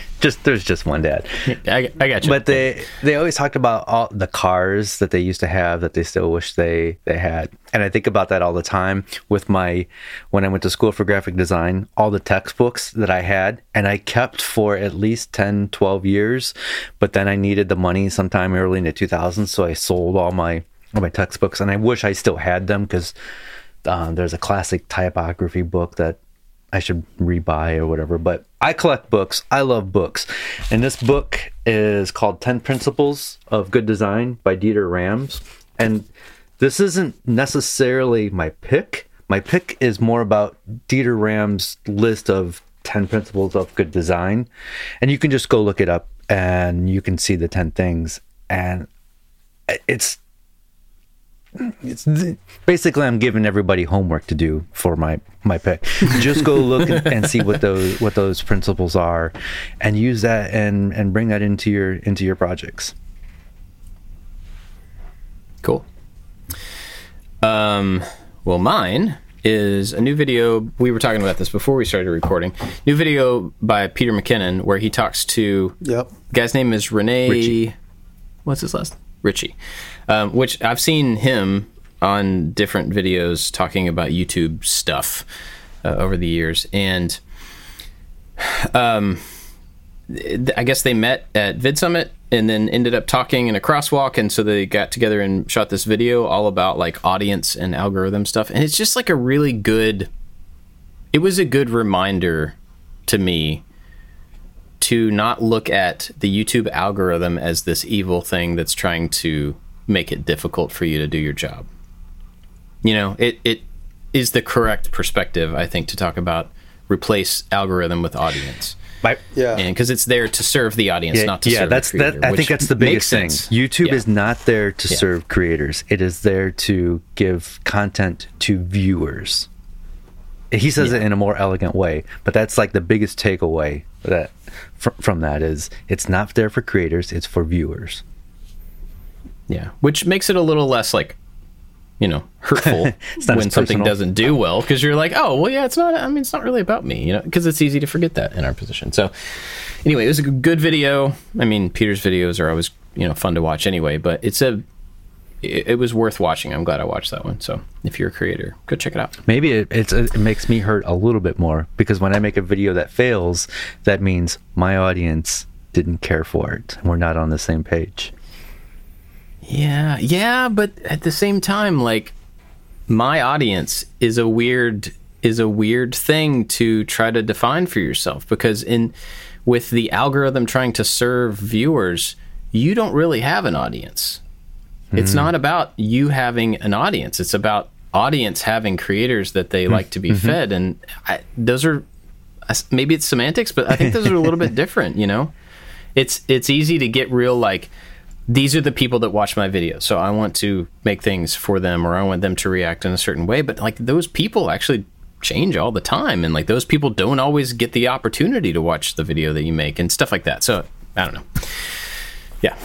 just, there's just one dad. I, I got you. But they, they always talked about all the cars that they used to have that they still wish they, they had. And I think about that all the time with my, when I went to school for graphic design, all the textbooks that I had and I kept for at least 10, 12 years. But then I needed the money sometime early in the 2000s. So I sold all my, all my textbooks and I wish I still had them because uh, there's a classic typography book that I should rebuy or whatever. But I collect books. I love books. And this book is called 10 Principles of Good Design by Dieter Rams. And this isn't necessarily my pick. My pick is more about Dieter Rams' list of 10 principles of good design. And you can just go look it up and you can see the 10 things. And it's it's basically I'm giving everybody homework to do for my my pick. Just go look and, and see what those what those principles are, and use that and and bring that into your into your projects. Cool. Um, well, mine is a new video. We were talking about this before we started recording. New video by Peter McKinnon where he talks to. Yep. The guy's name is Rene. Ritchie. What's his last? Ritchie. Um, which I've seen him on different videos talking about YouTube stuff uh, over the years, and um, I guess they met at VidSummit and then ended up talking in a crosswalk, and so they got together and shot this video all about like audience and algorithm stuff, and it's just like a really good. It was a good reminder to me to not look at the YouTube algorithm as this evil thing that's trying to make it difficult for you to do your job. You know, it it is the correct perspective, I think, to talk about replace algorithm with audience. My, Yeah. Because it's there to serve the audience, yeah, not to yeah, serve that's the creator, that. I think that's the biggest thing. sense. YouTube Yeah. is not there to Yeah. serve creators. It is there to give content to viewers. He says it in a more elegant way, but that's like the biggest takeaway that fr- from that is it's not there for creators. It's for viewers. Yeah, which makes it a little less like, you know, hurtful when something doesn't do well because you're like, oh, well, yeah, it's not. I mean, it's not really about me, you know, because it's easy to forget that in our position. So, anyway, it was a good video. I mean, Peter's videos are always you know fun to watch anyway, but it's a it, it was worth watching. I'm glad I watched that one. So, if you're a creator, go check it out. Maybe it, it's, it makes me hurt a little bit more because when I make a video that fails, that means my audience didn't care for it. We're not on the same page. Yeah, yeah, but at the same time, like my audience is a weird is a weird thing to try to define for yourself because in with the algorithm trying to serve viewers, you don't really have an audience. It's hmm. not about you having an audience. It's about audience having creators that they hmm. like to be mm-hmm. fed, and I, those are maybe it's semantics, but I think those are a little bit different. You know, it's it's easy to get real like these are the people that watch my videos so i want to make things for them or i want them to react in a certain way but like those people actually change all the time and like those people don't always get the opportunity to watch the video that you make and stuff like that so i don't know yeah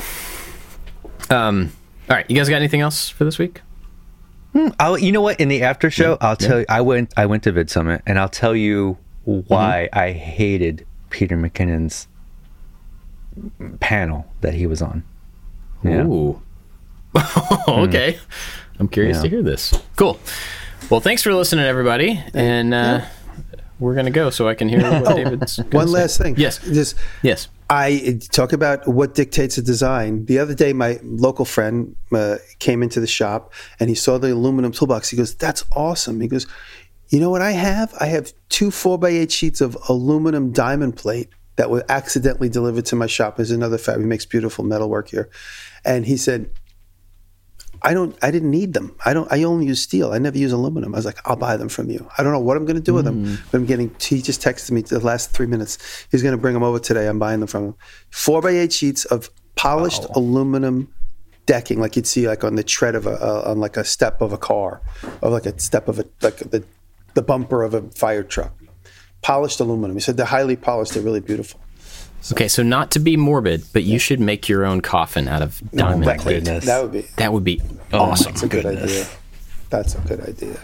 um all right you guys got anything else for this week I'll, you know what? In the after show, I'll tell you. I went. I went to VidSummit, and I'll tell you why I hated Peter McKinnon's panel that he was on. Yeah. Ooh. okay. I'm curious Yeah. to hear this. Cool. Well, thanks for listening, everybody. And uh, we're going to go so I can hear what David's gonna One say. last thing. Yes. Just Yes. I talk about what dictates a design. The other day, my local friend uh, came into the shop and he saw the aluminum toolbox. He goes, "That's awesome." He goes, "You know what I have? I have two four by eight sheets of aluminum diamond plate that were accidentally delivered to my shop. There's another fab. He makes beautiful metalwork here." And he said, I don't. I didn't need them. I don't. I only use steel. I never use aluminum. I was like, I'll buy them from you. I don't know what I'm going to do with them. But I'm getting. He just texted me the last three minutes. He's going to bring them over today. I'm buying them from him. Four by eight sheets of polished aluminum decking, like you'd see like on the tread of a uh, on like a step of a car, or like a step of a like the the bumper of a fire truck. Polished aluminum. He said they're highly polished. They're really beautiful. Okay, so not to be morbid, but you should make your own coffin out of oh, diamond my plate. goodness. That would be. That would be Oh awesome. That's a good idea. That's a good idea.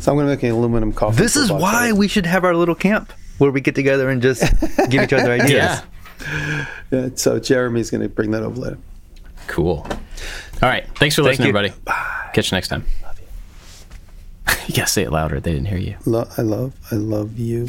So I'm going to make an aluminum coffin. This is why out of it. we should have our little camp where we get together and just give each other ideas. Yeah. Yeah, so Jeremy's going to bring that over later. Cool. All right. Thanks for listening, you. everybody. Bye. Catch you next time. you gotta say it louder. They didn't hear you. Lo- I love, I love you.